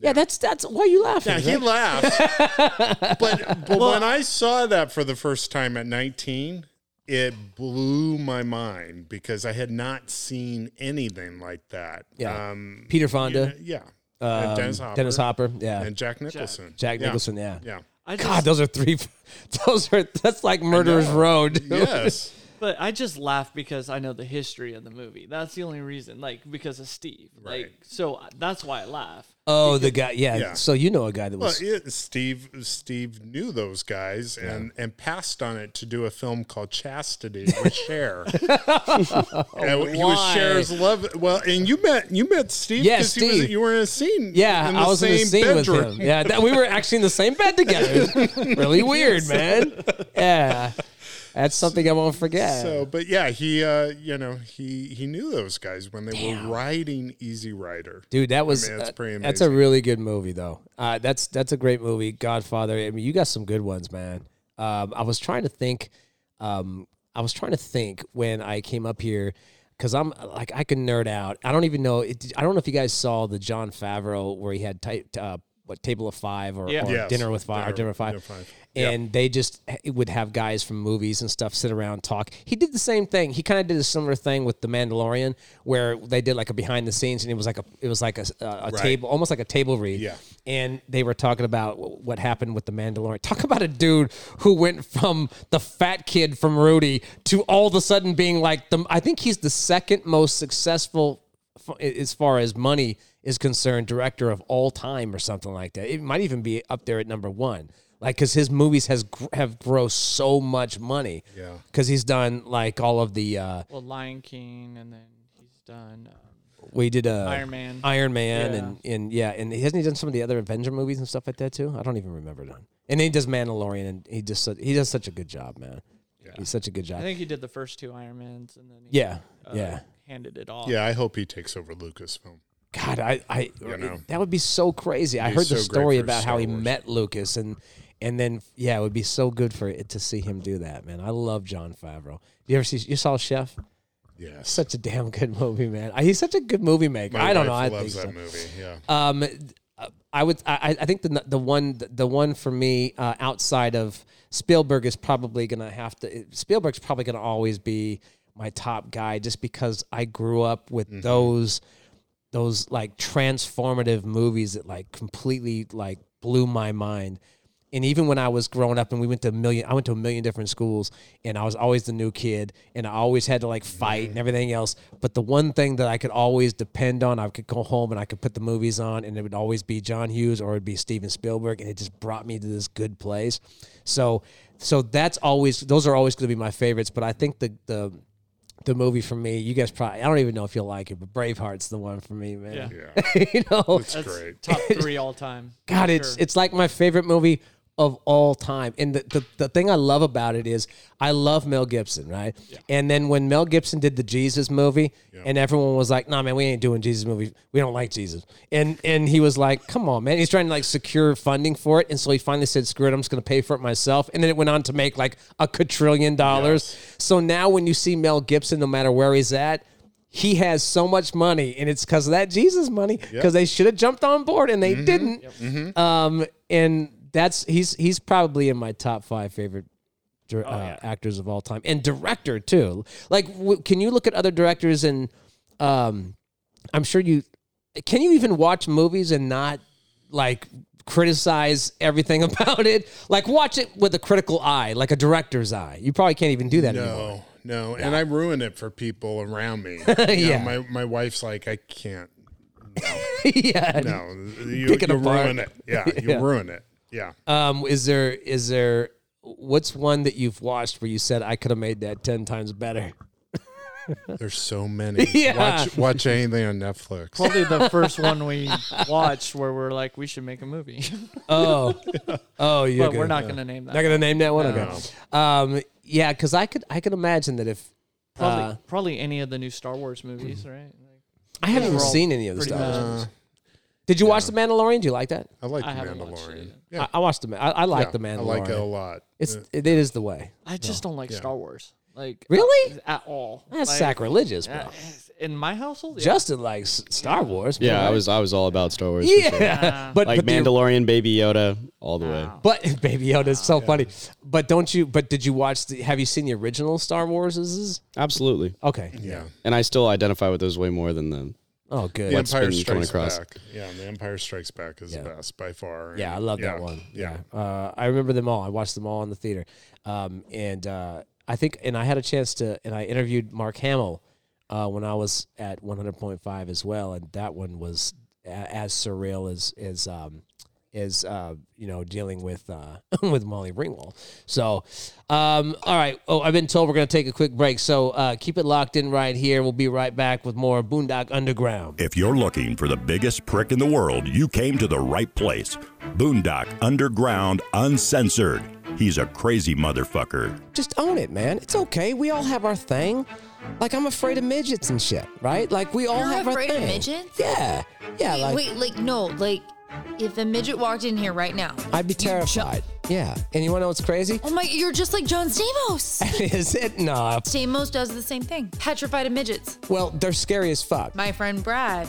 Yeah, that's that's why you laughing. Yeah, he right? laughed. but but when I saw that for the first time at 19, it blew my mind because I had not seen anything like that. Yeah. Um, Peter Fonda, Yeah. yeah. And um, Dennis Hopper. Dennis Hopper, yeah, And Jack Nicholson. Jack Yeah. Nicholson, yeah. Yeah. I just, God, those are three. Those are that's like Murderer's know. Road. Yes. But I just laugh because I know the history of the movie. That's the only reason, like because of Steve. Right. Like so uh, that's why I laugh. Oh, the guy. Yeah. Yeah. So you know a guy that Well, was. it, Steve Steve knew those guys and, and passed on it to do a film called Chastity with Cher. and he was oh, Why? Cher's love. Well, and you met you met Steve. Yeah, 'cause he was- Steve. you were in a scene. yeah, in the I was in the same scene bedroom. with him. Yeah, that, we were actually in the same bed together. Really weird, man. Yeah, that's something I won't forget. So, but yeah, he, uh, you know, he he knew those guys when they were riding Easy Rider. Dude, that was mean, that's uh, pretty that's a really good movie though. Uh, that's that's a great movie, Godfather. I mean, you got some good ones, man. Um, I was trying to think. Um, I was trying to think when I came up here because I'm like I can nerd out. I don't even know. It, I don't know if you guys saw the Jon Favreau where he had type, uh, what table of five or, Yeah. or Yes, dinner with five or dinner- dinner with five, dinner with five. Yep. and they just eh, would have guys from movies and stuff sit around talk. He did the same thing. He kind of did a similar thing with the Mandalorian, where they did like a behind the scenes, and it was like a it was like a, a, a Right. table, almost like a table read. Yeah. and they were talking about what happened with the Mandalorian. Talk about a dude who went from the fat kid from Rudy to all of a sudden being like the. I think he's the second most successful f- as far as money is concerned, director of all time or something like that. It might even be up there at number one. Like, because his movies has have grossed so much money. Yeah. Because he's done like all of the. Uh, Well, Lion King, and then he's done. Um, we did uh, Iron Man. Iron Man, Yeah. and and yeah, and hasn't he done some of the other Avenger movies and stuff like that too? I don't even remember done. And he does Mandalorian, and he just he does such a good job, man. Yeah. He's such a good job. I think he did the first two Iron Mans, and then he, yeah, uh, yeah. handed it off. Yeah, I hope he takes over Lucasfilm. God, I, I You know. that would be so crazy. I heard the so great story about how he met Lucas, and and then yeah, it would be so good for it to see him do that, man. I love Jon Favreau. You ever see? You saw Chef? Yes. Such a damn good movie, man. He's such a good movie maker. My I don't know. I wife think loves so. that movie. Yeah. Um, I would. I, I think the the one the one for me uh, outside of Spielberg is probably gonna have to. Spielberg's probably gonna always be my top guy, just because I grew up with Mm-hmm. those those like transformative movies that like completely like blew my mind. And even when I was growing up and we went to a million, I went to a million different schools and I was always the new kid and I always had to like fight and everything else. But the one thing that I could always depend on, I could go home and I could put the movies on and it would always be John Hughes or it'd be Steven Spielberg. And it just brought me to this good place. So, so that's always, those are always going to be my favorites. But I think the, the, the movie for me, you guys probably, I don't even know if you'll like it, but Braveheart's the one for me, man. Yeah. you know, It's That's great. top three all time. God, for it's it's like my favorite movie of all time. And the, the, the thing I love about it is I love Mel Gibson, right? And then when Mel Gibson did the Jesus movie, and everyone was like, "Nah, man, we ain't doing Jesus movie. We don't like Jesus." And and he was like, "Come on, man." He's trying to like secure funding for it, and so he finally said, "Screw it, I'm just going to pay for it myself." And then it went on to make like a quadrillion dollars. So now when you see Mel Gibson, no matter where he's at. He has so much money, and it's because of that Jesus money. Because they should have jumped on board, and they didn't. Um, and that's he's he's probably in my top five favorite dir- uh, actors of all time, and director too. Like, w- can you look at other directors and um, I'm sure you can you even watch movies and not like criticize everything about it? Like, watch it with a critical eye, like a director's eye. You probably can't even do that anymore. No, no, and I ruin it for people around me. You know, Yeah. my my wife's like, I can't. yeah. No, you, Pick it you ruin it. Yeah, you Yeah. ruin it. Yeah. Um, is there is there what's one that you've watched where you said I could have made that ten times better? There's so many. Yeah. Watch watch anything on Netflix. Probably the first one we watched where we're like, we should make a movie. Oh, oh, you're but we're good. not going to name that. Not gonna name that one. Okay. Um, yeah, because I could I could imagine that if Probably, uh, probably any of the new Star Wars movies, right? Like, I haven't even seen any of the Star Wars. much- movies. Did you watch the Mandalorian? Do you like that? I like I the haven't watched Mandalorian. Yeah, I, I watched the. Ma- I, I like yeah, the Mandalorian. I like it a lot. It's it is the way. I just don't like Yeah. Star Wars. Like Really? uh, at all. That's Like, sacrilegious, bro. uh, in my household, yeah. Justin likes Star Wars. Yeah, bro. I was I was all about Star Wars. for sure. Yeah, but Like but the- Mandalorian, Baby Yoda, all the way. But Baby Yoda is so funny. But don't you? But did you watch the? Have you seen the original Star Wars? Absolutely. Okay. yeah. And I still identify with those way more than the. Oh, good. The Empire been coming Strikes across. Back. Yeah, The Empire Strikes Back is Yeah. the best by far. Yeah, I love yeah, that one. Yeah. Uh, I remember them all. I watched them all in the theater. Um, and uh, I think, and I had a chance to, and I interviewed Mark Hamill uh, when I was at 100.5 as well. And that one was a- as surreal as, as, um, as uh, you know, dealing with uh, with Molly Ringwald. So, um, all right. Oh, I've been told we're going to take a quick break. So uh, keep it locked in right here. We'll be right back with more Boondock Underground. If you're looking for the biggest prick in the world, you came to the right place. Boondock Underground Uncensored. He's a crazy motherfucker. just own it, man. It's okay. We all have our thing. Like I'm afraid of midgets and shit, right? Like we all You're have afraid our of midgets? Yeah, yeah. Wait, like wait, like no, like if a midget walked in here right now, I'd be terrified. Yeah. And you want to know what's crazy? Oh my, you're just like John Stamos. Is it? No. Stamos does the same thing. Petrified of midgets. Well, they're scary as fuck. My friend Brad,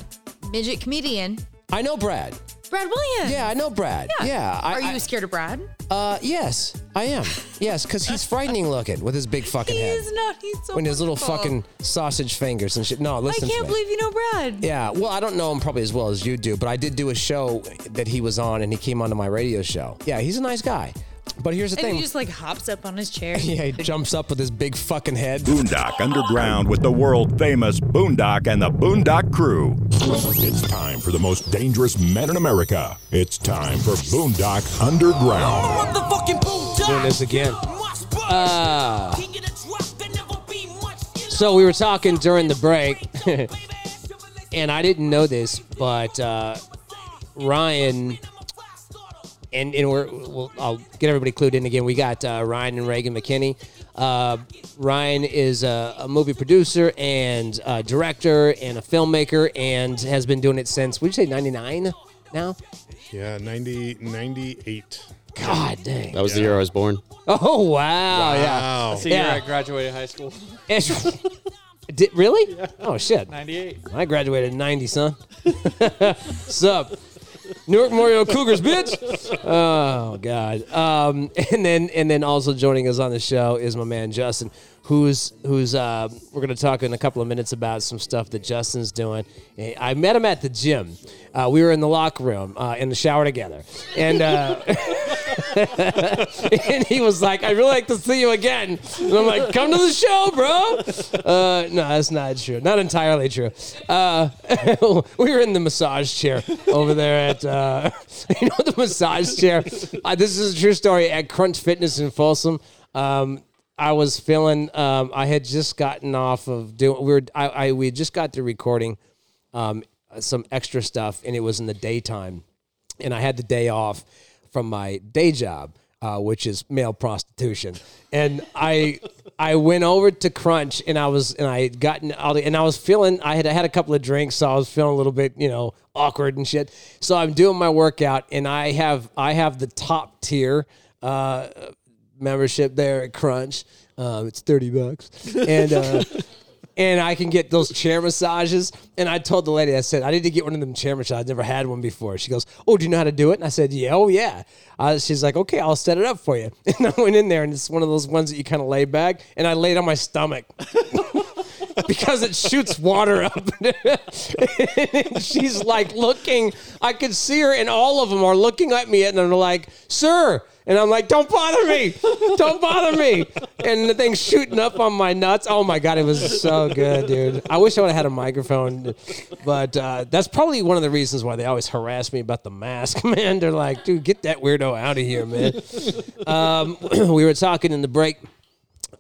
midget comedian. I know Brad. Brad Williams. Yeah, I know Brad. Yeah. I, Are you I- scared of Brad? uh, yes, I am. Yes, because he's frightening looking with his big fucking head. He's not. He's so. When his little wonderful. fucking sausage fingers and shit. No, I listen to can't believe you know Brad. Yeah, well, I don't know him probably as well as you do, but I did do a show that he was on, and he came onto my radio show. Yeah, he's a nice guy. But here's the thing. And thing. he just like hops up on his chair. yeah, he jumps up with his big fucking head. Boondock Underground with the world famous Boondock and the Boondock Crew. It's time for the most dangerous men in America. It's time for Boondock Underground. Motherfucking Boondock. Doing this again. Uh, So we were talking during the break, and I didn't know this, but uh, Ryan and and we're we'll, I'll get everybody clued in again. We got uh, Ryan and Reagan McKinney. Uh, Ryan is a, a movie producer and uh director and a filmmaker, and has been doing it since. Would you say ninety nine now? Yeah, 90, 98. God dang! That was the year I was born. Oh wow! Yeah. That's the year Yeah. I graduated high school. Did, really? Oh shit! 98. I graduated in 90, son. Sup? Newark Memorial Cougars, bitch. Oh God. Um, and then and then also joining us on the show is my man Justin, who's who's uh, we're gonna talk in a couple of minutes about some stuff that Justin's doing. Eh, I met him at the gym. Uh, we were in the locker room uh, in the shower together, and. And he was like, "I really like to see you again." And I'm like, "Come to the show, bro." Uh, no, that's not true. Not entirely true. Uh, we were in the massage chair over there at, uh, you know, the massage chair. Uh, this is a true story at Crunch Fitness in Folsom. Um, I was feeling. Um, I had just gotten off of doing. We were. I, I we just got to recording um, some extra stuff, and it was in the daytime and I had the day off from my day job, uh, which is male prostitution. And I I went over to Crunch and I was and I had gotten all the and I was feeling I had I had a couple of drinks, so I was feeling a little bit you know awkward and shit. So I'm doing my workout and I have I have the top tier. Uh, membership there at Crunch. Um, it's thirty bucks, and uh, and I can get those chair massages. And I told the lady, I said, I need to get one of them chair massages. I've never had one before. She goes, Oh, do you know how to do it? And I said, Yeah, oh yeah. Uh, she's like, Okay, I'll set it up for you. And I went in there, and it's one of those ones that you kind of lay back, and I laid on my stomach. because it shoots water up. she's like looking. I could see her, and all of them are looking at me, and they're like, "Sir," and I'm like, "Don't bother me, don't bother me." And the thing's shooting up on my nuts. Oh my god, it was so good, dude. I wish I would have had a microphone, but uh, that's probably one of the reasons why they always harass me about the mask. Man, they're like, "Dude, get that weirdo out of here, man." Um, we were talking in the break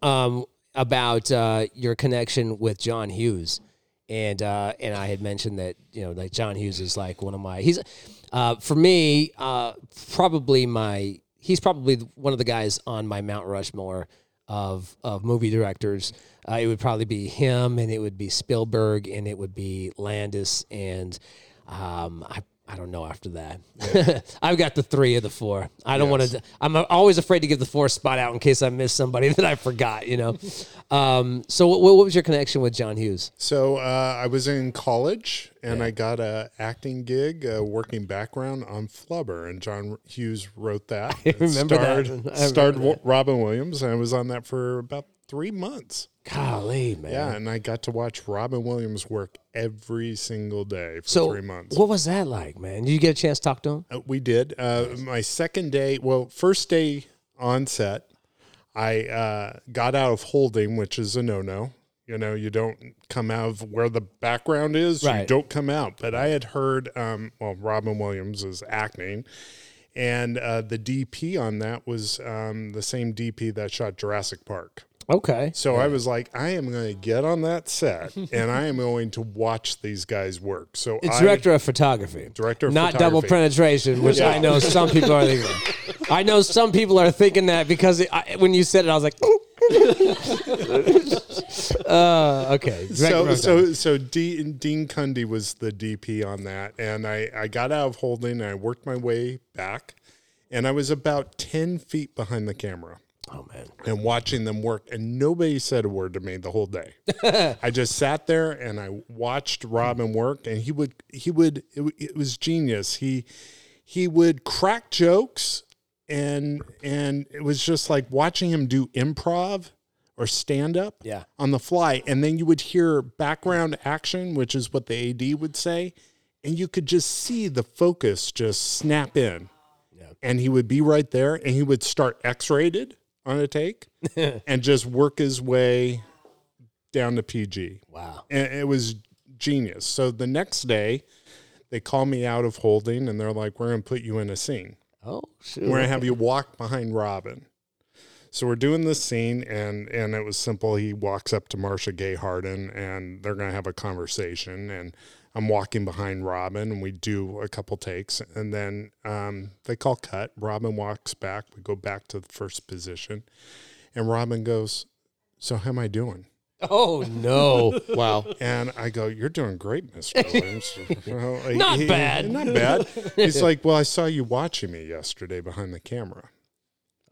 um, about uh, your connection with John Hughes, and uh, and I had mentioned that you know like John Hughes is like one of my he's uh, for me uh, probably my he's probably one of the guys on my Mount Rushmore of of movie directors. Uh, it would probably be him, and it would be Spielberg, and it would be Landis, and um, I. I don't know after that. I've got the three of the four. I don't want to. I'm always afraid to give the fourth spot out in case I miss somebody that I forgot. You know. Um, so, what, what was your connection with John Hughes? So uh, I was in college and I got a acting gig, a working background on Flubber, and John Hughes wrote that. I remember that. starred, I remember starred that. Robin Williams, and I was on that for about three months. Golly, man. Yeah, and I got to watch Robin Williams work every single day for So, three months. what was that like, man? Did you get a chance to talk to him? Uh, we did. Uh, my second day, well, first day on set, I uh, got out of holding, which is a no no. You know, you don't come out of where the background is, you don't come out. But I had heard, um, well, Robin Williams is acting. And uh, the DP on that was um, the same DP that shot Jurassic Park. Okay. So I was like, I am going to get on that set and I am going to watch these guys work. So It's I, director of photography. Director of Not double penetration, which I know some people are thinking. I know some people are thinking that because it, I, when you said it, I was like, uh, okay. Director so of so so Dean, Dean Cundey was the DP on that, and I I got out of holding and I worked my way back, and I was about ten feet behind the camera oh man. and watching them work, and nobody said a word to me the whole day. I just sat there and I watched Robin work, and he would he would it, it was genius. He he would crack jokes and and it was just like watching him do improv or stand up Yeah. on the fly and then you would hear background action which is what the AD would say and you could just see the focus just snap in and he would be right there and he would start x-rated on a take and just work his way down to PG Wow. and it was genius. So the next day, they call me out of holding, and they're like, "We're going to put you in a scene. Oh, shoot. We're going to have you walk behind Robin." So we're doing this scene, and and it was simple. He walks up to Marcia Gay Harden, and they're going to have a conversation, and I'm walking behind Robin, and we do a couple takes, and then um, they call cut. Robin walks back. We go back to the first position, and Robin goes, "So how am I doing?" Oh no. Wow. And I go, "You're doing great, Mr. Williams." Well, like, Not he- bad. Not bad. He's like, "Well, I saw you watching me yesterday behind the camera."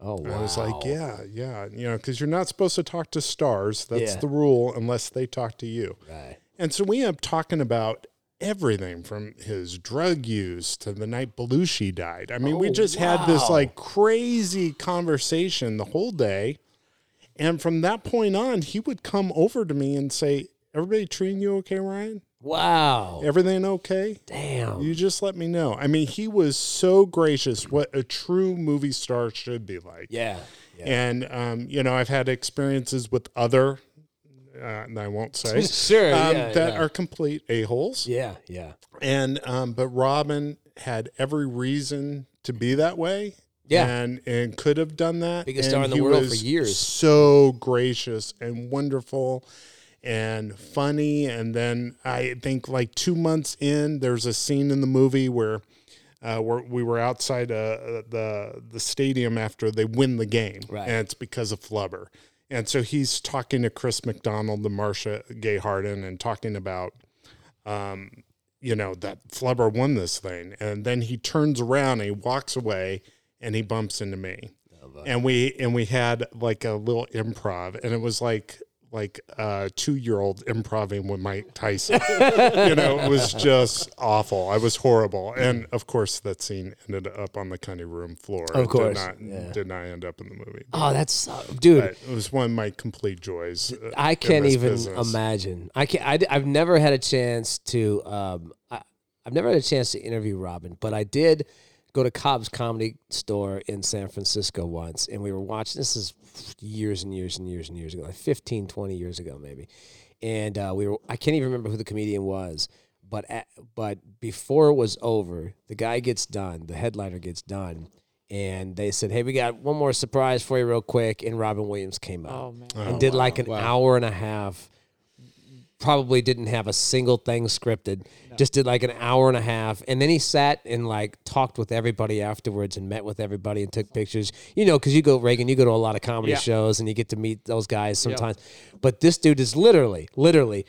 Oh wow. I was like, "Yeah, yeah, you know, because you're not supposed to talk to stars. That's Yeah. the rule, unless they talk to you." Right. And so we end up talking about everything from his drug use to the night Belushi died. I mean, we Oh, just had this like crazy conversation the whole day. And from that point on, he would come over to me and say, Everybody treating you okay, Ryan? Wow. Everything okay? Damn. You just let me know. I mean, he was so gracious, what a true movie star should be like. yeah. Yeah. And, um, you know, I've had experiences with other, uh, and I won't say, Sure, um, yeah, that yeah. are complete a-holes. Yeah. Yeah. And, um, but Robin had every reason to be that way. Yeah. And, and could have done that. Biggest star in the he world for years. So gracious and wonderful and funny. And then I think like two months in, there's a scene in the movie where uh, where we were outside uh, the the stadium after they win the game, Right. and it's because of Flubber. And so he's talking to Chris McDonald the Marcia Gay Harden and talking about, um, you know, that Flubber won this thing. And then he turns around and he walks away and he bumps into me. And we and we had like a little improv, and it was like like a two year old improving with Mike Tyson. you know, it was just awful. I was horrible, and of course, that scene ended up on the cutting room floor. Of course, did not, yeah. did not end up in the movie. Oh, that's uh, dude. It was one of my complete joys. uh, I can't even business. imagine. I can't, I, have never had a chance to. Um, I, I've never had a chance to interview Robin, but I did go to Cobb's Comedy Store in San Francisco once, and we were watching. This is years and years and years and years ago, like 15, 20 years ago, maybe. And uh, we were. I can't even remember who the comedian was. But at, but before it was over, the guy gets done. The headliner gets done, and they said, "Hey, we got one more surprise for you, real quick." And Robin Williams came up Oh man. and did like an hour and a half. Probably didn't have a single thing scripted. Just did like an hour and a half, and then he sat and like talked with everybody afterwards and met with everybody and took pictures. You know, because you go Reagan, you go to a lot of comedy Yeah. shows and you get to meet those guys sometimes. But this dude is literally, literally,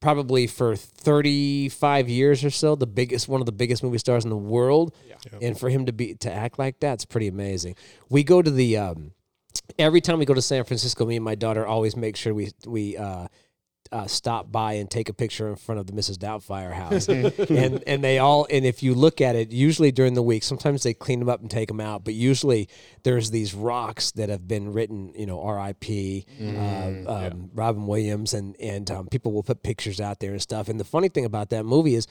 probably for thirty five years or so, the biggest, one of the biggest movie stars in the world. And for him to be to act like that's pretty amazing. We go to the. Um, every time we go to San Francisco, me and my daughter always make sure we we uh, uh, stop by and take a picture in front of the Mrs. Doubtfire house, and and they all and if you look at it, usually during the week, sometimes they clean them up and take them out, but usually there's these rocks that have been written, you know, R.I.P. uh, um, Robin Williams, and and um, people will put pictures out there and stuff. And the funny thing about that movie is.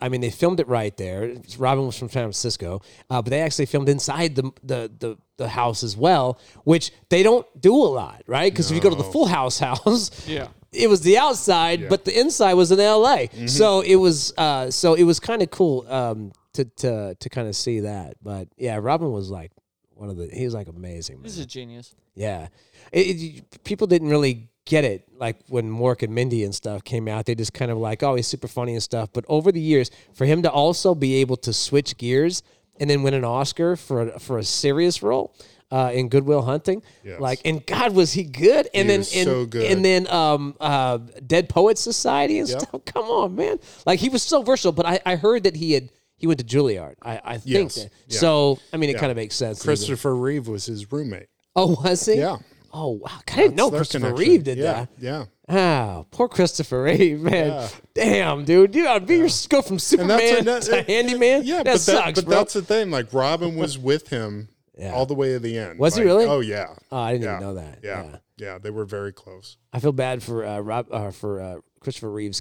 I mean, they filmed it right there. Robin was from San Francisco, uh, but they actually filmed inside the, the the the house as well, which they don't do a lot, right? Because if you go to the Full House house, Yeah. It was the outside, but the inside was in L.A. Mm-hmm. So it was uh, so it was kind of cool um, to to to kind of see that. But yeah, Robin was like one of the he was like amazing. Man. He's a genius. Yeah, it, it- people didn't really get it like when Mork and Mindy and stuff came out. They just kind of like, oh, he's super funny and stuff. But over the years, for him to also be able to switch gears and then win an Oscar for a, for a serious role. Uh, in Good Will Hunting, Yes. like, and God, was he good? And He then, was and, so good. and then, um, uh, Dead Poets Society and Yep. stuff. Come on, man! Like, he was so versatile. But I, I heard that he had he went to Juilliard. I, I think Yes. that. Yeah. So, I mean, it Yeah. kind of makes sense. that Christopher Reeve was his roommate. Oh, was he? Yeah, Oh wow! I didn't know That's their Christopher connection. Reeve did yeah, that. Yeah. Ah, poor Christopher Reeve, man. Damn, dude. You gotta be your go from And Superman that's to handyman. Yeah, that but, that, sucks, but bro. that's the thing. Like Robin was with him Yeah. all the way to the end. Was he really? Oh yeah. Oh, I didn't yeah. even know that. Yeah. Yeah. yeah, They were very close. I feel bad for uh, Rob uh, for uh, Christopher Reeve's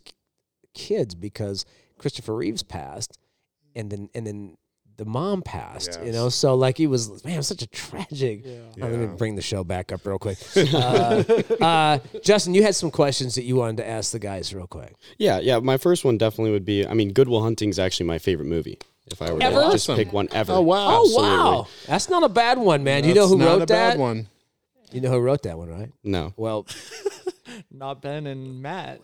kids because Christopher Reeves passed, and then and then the mom passed. You know, so like he was man, it was such a tragic. Uh, let me Yeah. bring the show back up real quick. Uh, uh, Justin, you had some questions that you wanted to ask the guys real quick. Yeah, yeah. My first one definitely would be. I mean, Good Will Hunting is actually my favorite movie. If I were Ever? to just Awesome. pick one ever. Oh, wow. Oh Absolutely. wow, that's not a bad one, man. you know who not wrote a bad that? one. You know who wrote that one, right? No, Well, Not Ben and Matt.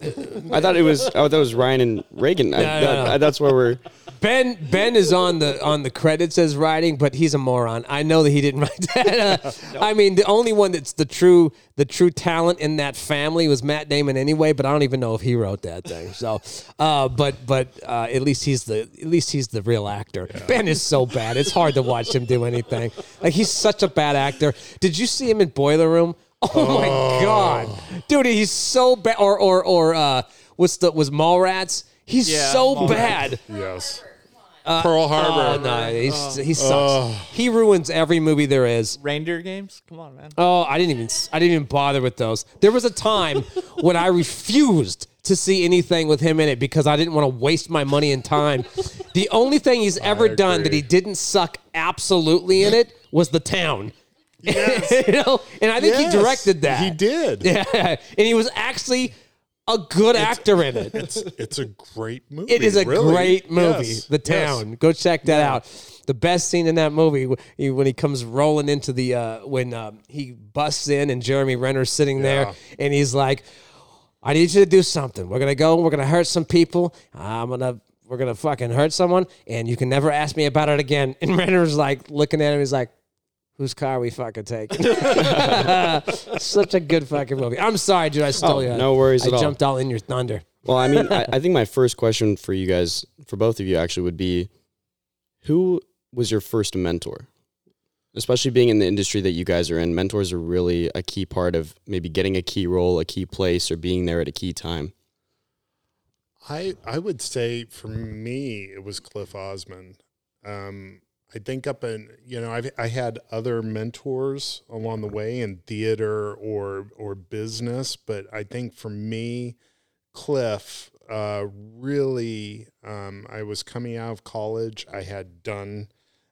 I thought it was. I thought it was Ryan and Reagan. I, No, no, that- no. I- that's where we're. Ben Ben is on the on the credits as writing, but he's a moron. I know that he didn't write that. Uh, I mean, the only one that's the true the true talent in that family was Matt Damon anyway. But I don't even know if he wrote that thing. So, uh, but but uh, at least he's the at least he's the real actor. Ben is so bad; it's hard to watch him do anything. Like he's such a bad actor. Did you see him in Boiler Room? Oh, my god, dude, he's so bad. Or or or uh, what's the was Mallrats? He's Yeah, so Mallrats. bad. Yes. Pearl Oh Harbor. no, he's, he sucks. He ruins every movie there is. Reindeer games? Come on, man. Oh, I didn't even I didn't even bother with those. There was a time when I refused to see anything with him in it because I didn't want to waste my money and time. The only thing he's ever done that he didn't suck absolutely in it was The Town. you know, and I think Yes, he directed that. He did. Yeah, and he was actually a good actor in it. It's it's a great movie. It is a really. great movie, Yes, The yes. Town. Go check that out. The best scene in that movie when he comes rolling into the uh, when um, he busts in and Jeremy Renner's sitting there and he's like, "I need you to do something. We're gonna go. We're gonna hurt some people. I'm gonna." We're gonna fucking hurt someone, and you can never ask me about it again. And Renner's like looking at him. He's like, "Whose car we fucking take. Such a good fucking movie. I'm sorry, dude. I stole Oh, you. no worries I at all. jumped all in your thunder. Well, I mean, I, I think my first question for you guys, for both of you, actually, would be, who was your first mentor? Especially being in the industry that you guys are in, mentors are really a key part of maybe getting a key role, a key place, or being there at a key time. I I would say for me it was Cliff Osmond. Um, I think up in you know I've I had other mentors along the way in theater or or business, but I think for me, Cliff uh, really. Um, I was coming out of college. I had done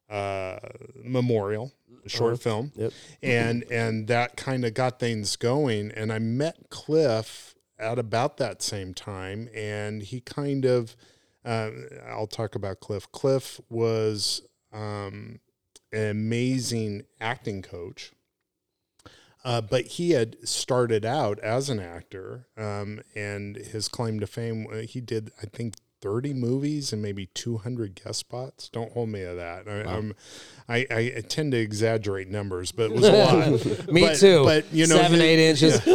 uh, Memorial, a short film, Yep. and and that kind of got things going. And I met Cliff at about that same time, and he kind of. Uh, I'll talk about Cliff. Cliff was um, an amazing acting coach. Uh, but he had started out as an actor, um, and his claim to fame, uh, he did, I think, 30 movies and maybe 200 guest spots. Don't hold me to that. I, I'm, I, I tend to exaggerate numbers, but it was a lot. Me But- too. But, you know, seven, his- eight inches.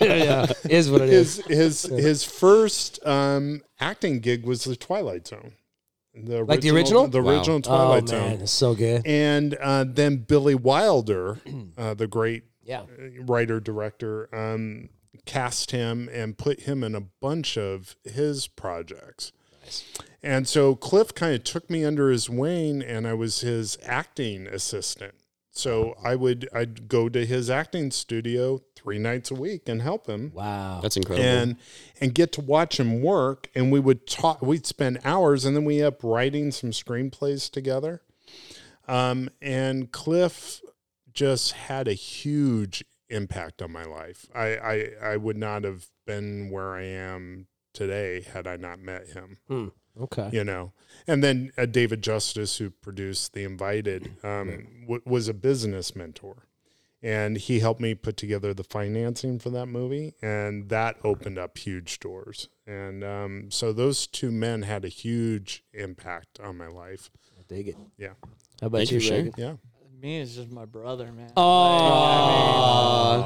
yeah, is what it is. his his his first um, acting gig was the Twilight Zone. The Like the original? the Wow. original Oh Twilight man, it's so good. and uh, then Billy Wilder, uh, the great Yeah, writer director, um, cast him and put him in a bunch of his projects. Nice. And so Cliff kind of took me under his wing, and I was his acting assistant. So I would I'd go to his acting studio three nights a week and help him. Wow. That's incredible. and and get to watch him work and we would talk we'd spend hours and then we up writing some screenplays together. Um, and cliff just had a huge impact on my life. I, I i would not have been where i am today had i not met him okay. you know and then uh, david justice who produced the invited um, w- was a business mentor and he helped me put together the financing for that movie and that opened up huge doors and um, so those two men had a huge impact on my life I dig it. yeah How about Thank you, you for. Reagan? yeah Me is just my brother, man. Oh,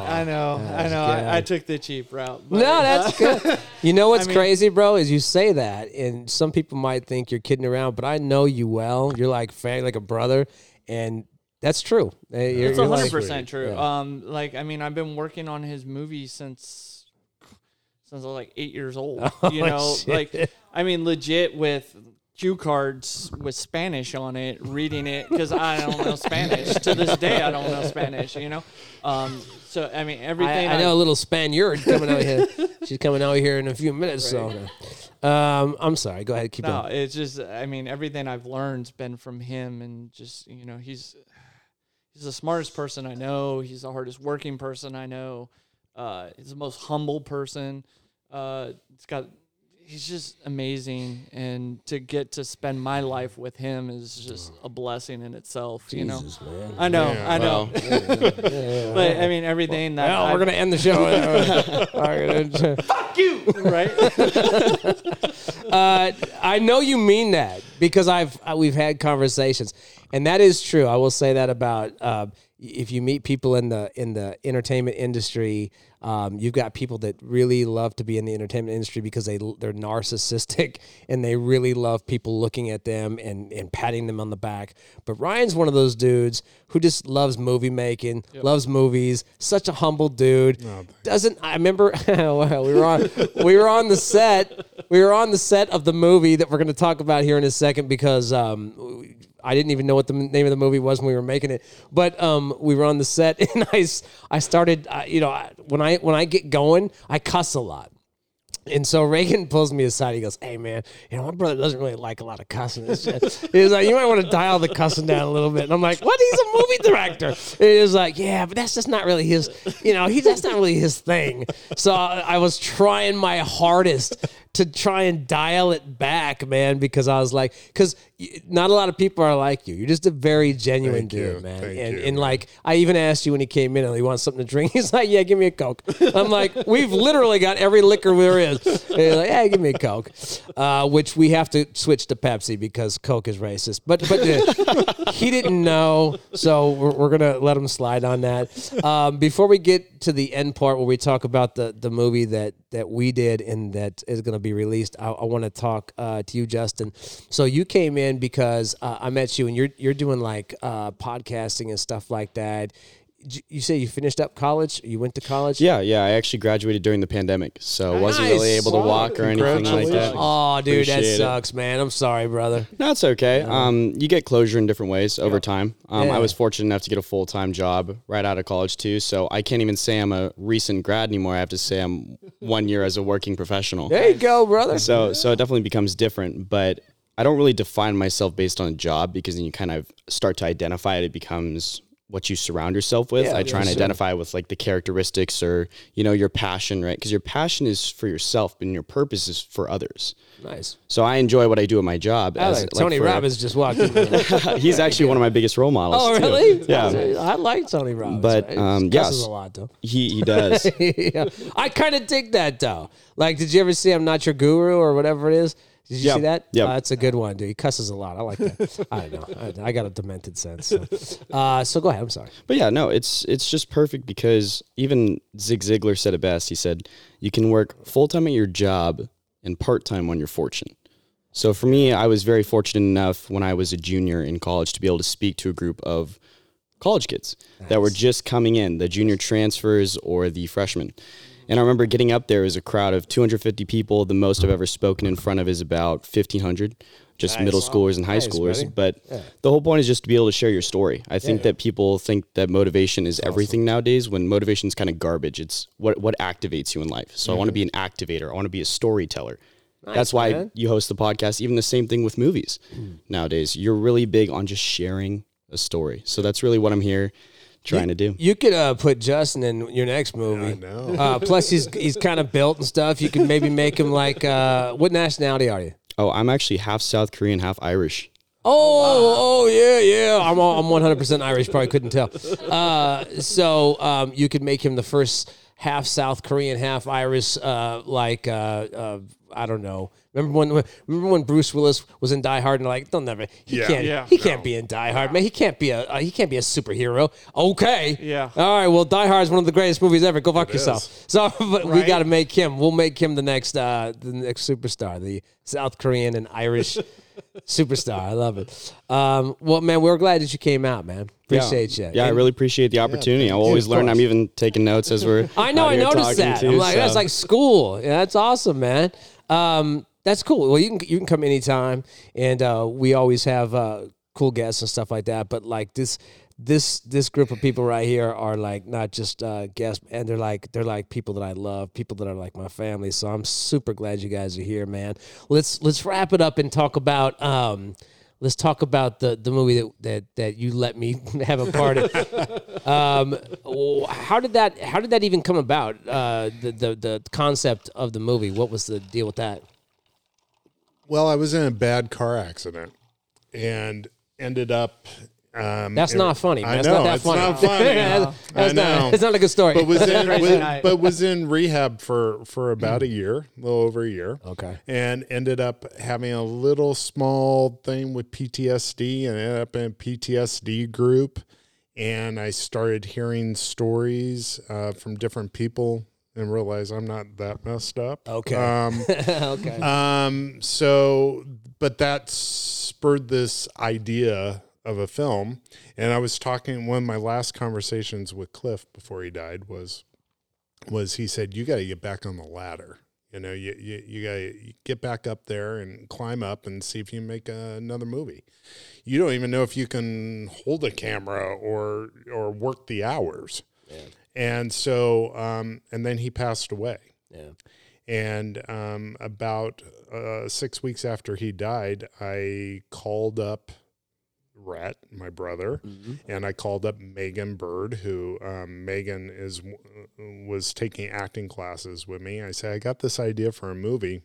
I know, I know. I, I took the cheap route. but, no, that's good. You know what's I mean- crazy, bro? Is you say that, and some people might think you're kidding around, but I know you well. You're like family, like a brother, and That's true. Uh, you're- It's hundred percent true. Yeah. Um, like I mean, I've been working on his movie since since I was like eight years old. Oh, you know, shit. like I mean, legit with cue cards with Spanish on it, reading it because I don't know Spanish. to this day, I don't know Spanish. You know, um, so I mean, everything. I, I know a little Spaniard coming out here. She's coming out here in a few minutes. So, um, I'm sorry. Go ahead. Keep No, going. it's just I mean everything I've learned's been from him and just you know he's he's the smartest person I know. He's the hardest working person I know. Uh, he's the most humble person. Uh, it's got he's just amazing and to get to spend my life with him is just a blessing in itself. you know, man. I know, Yeah. I know, but I mean everything that Well, we're gonna end the show. We're you right. uh, I know you mean that because I've uh, we've had conversations, and that is true. I will say that about uh, if you meet people in the in the entertainment industry, um, you've got people that really love to be in the entertainment industry because they they're narcissistic and they really love people looking at them and and patting them on the back. But Ryan's one of those dudes who just loves movie making, loves movies. Such a humble dude. Doesn't I remember? well, we were on we were on the set. We were on the set of the movie that we're going to talk about here in a second because um, I didn't even know what the name of the movie was when we were making it. But um, we were on the set, and I started, uh, you know, I- when I when I get going, I cuss a lot. And so Reagan pulls me aside. He goes, "Hey man, you know my brother doesn't really like a lot of cussing. and shit." He was like, "You might want to dial the cussing down a little bit." And I'm like, "What? He's a movie director." And he was like, "Yeah, but that's just not really his. You know, he that's not really his thing." So I, I was trying my hardest to try and dial it back, man, because I was like, because not a lot of people are like you. You're just a very genuine Thank dude, you. man. Thank and you, and man. like I even asked you when he came in, "Oh, he wants something to drink. He's like, yeah, give me a Coke. I'm like, we've literally got every liquor there is. And he's like, yeah, give me a Coke. Uh, which we have to switch to Pepsi because Coke is racist. But but uh, he didn't know, so we're, we're gonna let him slide on that. Um, before we get to the end part where we talk about the the movie that that we did and that is gonna be released, I, I want to talk uh, to you, Justin. So you came in because uh, I met you and you're you're doing like uh, podcasting and stuff like that. You say you finished up college? You went to college? Yeah, yeah. I actually graduated during the pandemic, so wasn't really able to walk or anything like that. Oh, dude, that Appreciate it. sucks, man. I'm sorry, brother. No, it's okay. Um, you get closure in different ways over time. Um, Yeah. I was fortunate enough to get a full time job right out of college too, so I can't even say I'm a recent grad anymore. I have to say I'm one year as a working professional. There you go, brother. So so it definitely becomes different, but I don't really define myself based on a job because then you kind of start to identify it. It becomes what you surround yourself with. Yeah, I try and yeah, sure. identify with like the characteristics or you know your passion, right? Because your passion is for yourself, and your purpose is for others. nice. So I enjoy what I do at my job. As, like, like, Tony for- Robbins just walked in. He's actually one of my biggest role models. oh, too. really? Yeah. I like Tony Robbins. But, He um, cusses yes. a lot though. He he does. yeah. I kind of dig that though. Like, did you ever see I'm Not Your Guru or whatever it is? Did you Yeah. see that? Yeah. Uh, that's a good one, dude. He cusses a lot. I like that. I don't know. I, I got a demented sense. So. Uh, so go ahead. I'm sorry. But yeah, no, it's it's just perfect because even Zig Ziglar said it best. He said you can work full time at your job and part time on your fortune. So for me, I was very fortunate enough when I was a junior in college to be able to speak to a group of college kids that were just coming in, the junior transfers or the freshmen. And I remember getting up there was a crowd of 250 people. The most I've hmm. ever spoken in front of is about 1,500, just middle schoolers and high Nice, schoolers. buddy. But the whole point is just to be able to share your story. I think Yeah. that people think that motivation is everything nowadays when motivation is kind of garbage. It's what, what activates you in life. So I want to mm-hmm. be an activator, I want to be a storyteller. That's why man. you host the podcast. Even the same thing with movies mm. nowadays. You're really big on just sharing a story. So that's really what I'm here trying to do. You could uh, put Justin in your next movie. I know. Uh, plus, he's he's kind of built and stuff. You could maybe make him like uh, what nationality are you? Oh, I'm actually half South Korean, half Irish. Oh, oh yeah, yeah. I'm all, I'm 100 percent Irish. Probably couldn't tell. Uh, so um, you could make him the first half South Korean, half Irish. Uh, like uh, uh, I don't know. Remember when remember when Bruce Willis was in Die Hard and like they'll never he Yeah. can't Yeah. he can't be in Die Hard man he can't be a uh, he can't be a superhero okay Yeah. all right well Die Hard is one of the greatest movies ever go fuck It yourself is. so but we Right. got to make him we'll make him the next uh, the next superstar the South Korean and Irish Superstar. I love it. Um, well, man, we're glad that you came out, man. Appreciate yeah. you. Yeah, I really appreciate the opportunity. I'll always learn. I'm even taking notes as we're. I know. out I here noticed that. too, I'm like, that's like school. Yeah, that's awesome, man. Um, that's cool. Well, you can you can come anytime, and uh, we always have uh, cool guests and stuff like that. But like this this this group of people right here are like not just uh, guests, and they're like they're like people that I love, people that are like my family. So I'm super glad you guys are here, man. Let's let's wrap it up and talk about. Um, Let's talk about the, the movie that, that, that you let me have a part of. Um, how did that How did that even come about? Uh, the, the the concept of the movie. What was the deal with that? Well, I was in a bad car accident and ended up. Um, That's in- not funny. I That's know not that it's funny. not funny. That's- I that's not- know. it's not a good story. But was in, was- but was in rehab for for about a year, a little over a year. Okay. And ended up having a little small thing with PTSD, and ended up in a PTSD group. And I started hearing stories uh, from different people, and realize I'm not that messed up. Okay. Um, okay. um, so, but that spurred this idea of a film. And I was talking, one of my last conversations with Cliff before he died was, was he said, you got to get back on the ladder. You know, you, you, you got to get back up there and climb up and see if you make another movie. You don't even know if you can hold a camera or, or work the hours. And so, um, and then he passed away. yeah. And um, about uh, six weeks after he died, I called up Rhett, my brother, and I called up Megan Bird, who um, Megan is was taking acting classes with me. I said, I got this idea for a movie.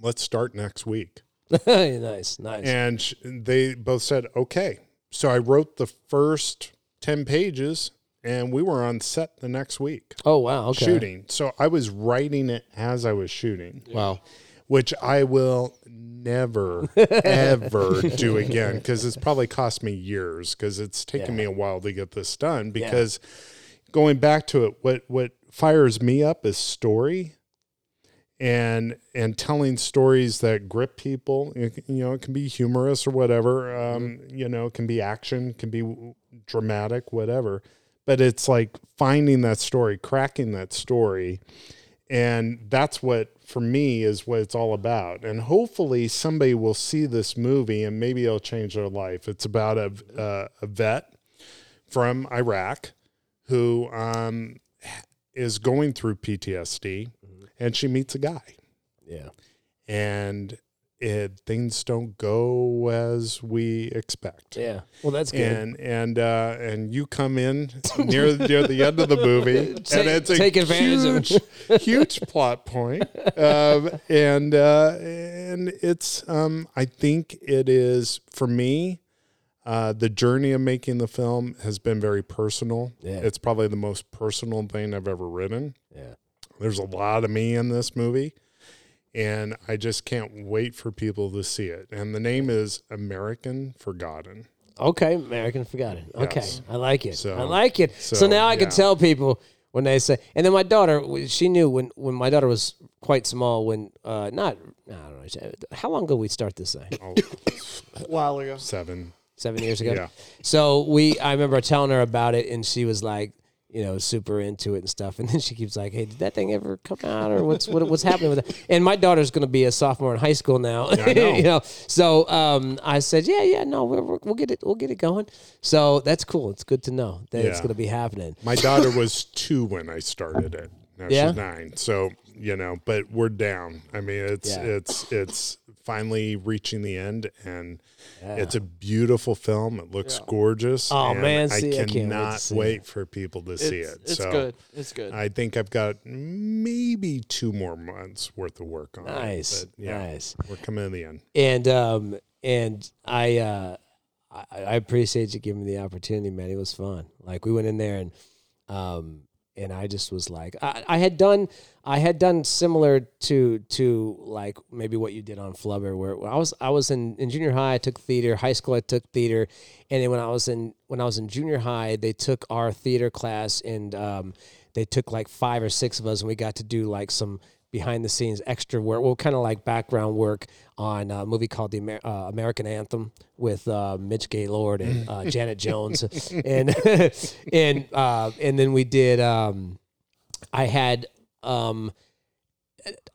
Let's start next week. nice. Nice. And sh- they both said, okay. So I wrote the first 10 pages and we were on set the next week oh wow. Okay. shooting. So I was writing it as I was shooting, Wow. which I will never, ever do again because it's probably cost me years because it's taken me a while to get this done. Because going back to it, what, what fires me up is story and and telling stories that grip people you know it can be humorous or whatever um you know it can be action can be dramatic whatever but it's like finding that story cracking that story. And that's what for me is what it's all about. And hopefully somebody will see this movie and maybe it'll change their life. It's about a, uh, a vet from iraq who um, is going through ptsd and she meets a guy. Yeah. and it, things don't go as we expect Yeah. Well, that's good. and and uh, and you come in near near the end of the movie, Take- and it's a take advantage of huge, huge plot point, um, and uh, and it's um, I think it is for me. Uh, the journey of making the film has been very personal. Yeah. It's probably the most personal thing I've ever written. yeah. There's a lot of me in this movie, and I just can't wait for people to see it. And the name is American Forgotten. Okay, American Forgotten. Okay, Yes. I like it. So- I like it. So, so, now I can tell people when they say, and then my daughter, she knew when when my daughter was quite small. When uh, not, I don't know, how long ago we start this thing? Oh, A while ago. seven. Seven years ago. Yeah. So we, I remember telling her about it, and she was like, you know, super into it and stuff. And then she keeps like, "Hey, did that thing ever come out, or what's what, what's happening with it?" And my daughter's going to be a sophomore in high school now. I know. you know, so um, I said, "Yeah, yeah, no, we're, we're, we'll get it, we'll get it going." So that's cool. It's good to know that it's going to be happening. My daughter was two when I started it. Now Yeah? she's nine. So, you know, but we're down. I mean, it's Yeah. it's it's finally reaching the end and it's a beautiful film. It looks gorgeous. Oh, and man, I see, I can't wait cannot wait for people to see it. it's so good. It's good. I think I've got maybe two more months worth of work on it. Nice, But, yeah, nice. We're coming to the end. And um, and I uh, I, I appreciate you giving me the opportunity, man. It was fun. Like we went in there and um, and I just was like, I, I had done, I had done similar to to like maybe what you did on Flubber, where I was I was in, in junior high, I took theater, high school I took theater, and then when I was in when I was in junior high, they took our theater class and um, they took like five or six of us, and we got to do like some behind the scenes extra work, well, kind of like background work on a movie called the Amer- uh, American Anthem with uh, Mitch Gaylord and uh, Janet Jones, and and uh, and then we did. Um, I had um,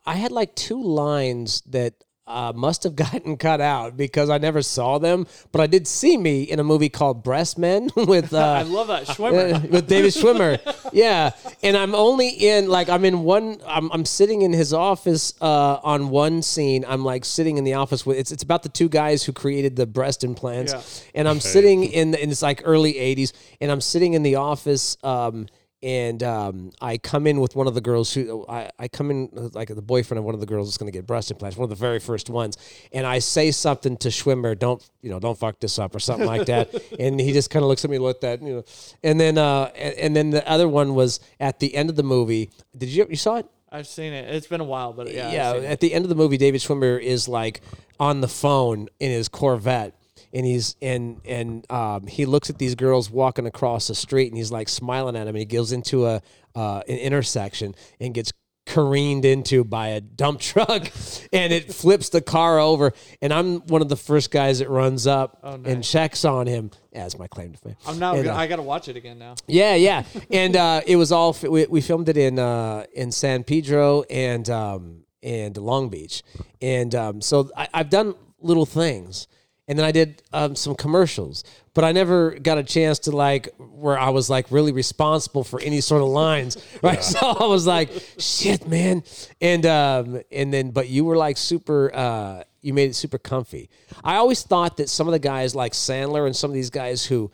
I had like two lines that uh, must have gotten cut out because I never saw them, but I did see me in a movie called Breast Men with I uh, love that Schwimmer. uh, with David Schwimmer. Yeah, and I'm only in like I'm in one. I'm I'm sitting in his office uh, on one scene. I'm like sitting in the office with it's it's about the two guys who created the breast implants, Yeah. and I'm sitting in the, in it's like early '80s, and I'm sitting in the office. Um, and um, I come in with one of the girls who I, I come in uh, like the boyfriend of one of the girls that's going to get breast implants, one of the very first ones, and I say something to Schwimmer, don't you know, don't fuck this up or something like that, and he just kind of looks at me like that, you know, and then uh, and, and then the other one was at the end of the movie. Did you you saw it? I've seen it. It's been a while, but yeah. Yeah, seen it. at the end of the movie, David Schwimmer is like on the phone in his Corvette, and he's and and um, he looks at these girls walking across the street, and he's like smiling at them, and he goes into a uh, an intersection and gets careened into by a dump truck and it flips the car over and I'm one of the first guys that runs up and checks on him as my claim to fame. I'm now. And, gonna, uh, I got to watch it again now. yeah, yeah, and uh, it was all we, we filmed it in uh, in San Pedro and um, and Long Beach, and um, so I, I've done little things, and then I did um, some commercials, but I never got a chance to like where I was like really responsible for any sort of lines, right? So I was like, shit, man, and um, and then but you were like super. Uh, you made it super comfy. I always thought that some of the guys like Sandler and some of these guys who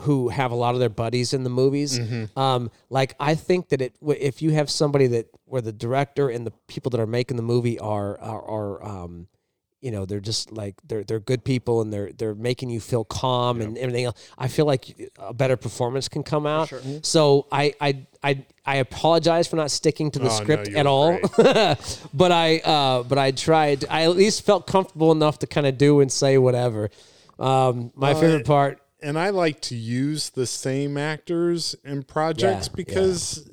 who have a lot of their buddies in the movies. Um, like I think that it if you have somebody that where the director and the people that are making the movie are are, are um, you know they're just like they're they're good people and they're they're making you feel calm and everything else. I feel like a better performance can come out. So I I I I apologize for not sticking to the Oh, script you at all. but I uh, but I tried. I at least felt comfortable enough to kind of do and say whatever. Um, my Well, favorite part. and I like to use the same actors in projects Yeah, because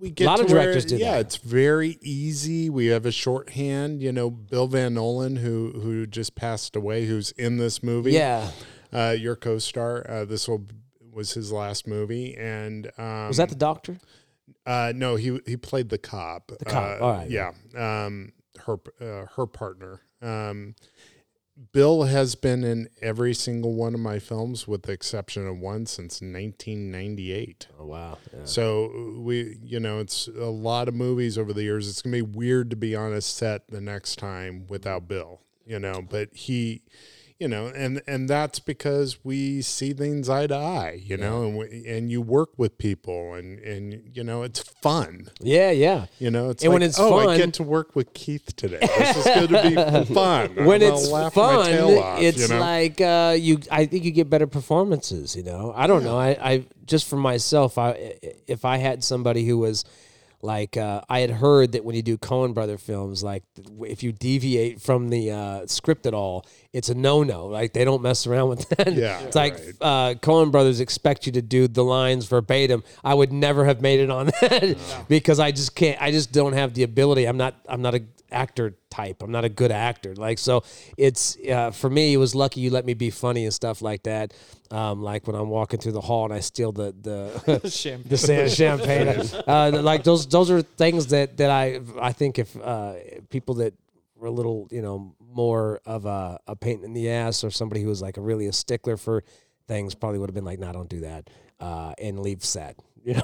we get a lot of where- directors do yeah, that. it's very easy. We have a shorthand. You know, Bill Van Nolan, who who just passed away, who's in this movie. Yeah. uh, your co-star. Uh, this will was his last movie, and um, Was that the doctor? Uh, no, he he played the cop. The cop, Uh, all right. Yeah. Um, her uh, her partner. Um, Bill has been in every single one of my films, with the exception of one since 1998. Oh wow. So uh, we, you know, it's a lot of movies over the years. It's gonna be weird to be on a set the next time without Bill, you know. But he, you know, and and that's because we see things eye to eye, you know, and we, and you work with people, and and you know, it's fun, Yeah, yeah. you know. It's And when like, it's oh, I fun- get to work with Keith today. This is going to be fun. When I'm it's gonna laugh my fun, off, it's you know? like uh, you. I think you get better performances. You know, I don't know. I, I just for myself, I if I had somebody who was like uh, I had heard that when you do Coen brother films, like if you deviate from the uh, script at all, it's a no no. Like they don't mess around with that. Yeah, it's like right. uh, Coen brothers expect you to do the lines verbatim. I would never have made it on that because I just can't. I just don't have the ability. I'm not. I'm not a actor type. I'm not a good actor. Like so, it's uh, for me. It was lucky you let me be funny and stuff like that. Um, like when I'm walking through the hall and I steal the the Champagne. the san- champagne. uh, like those those are things that that I I think if uh, people that were a little you know more of a, a pain in the ass or somebody who was like a really a stickler for things probably would have been like, no, nah, don't do that uh, and leave set. You know,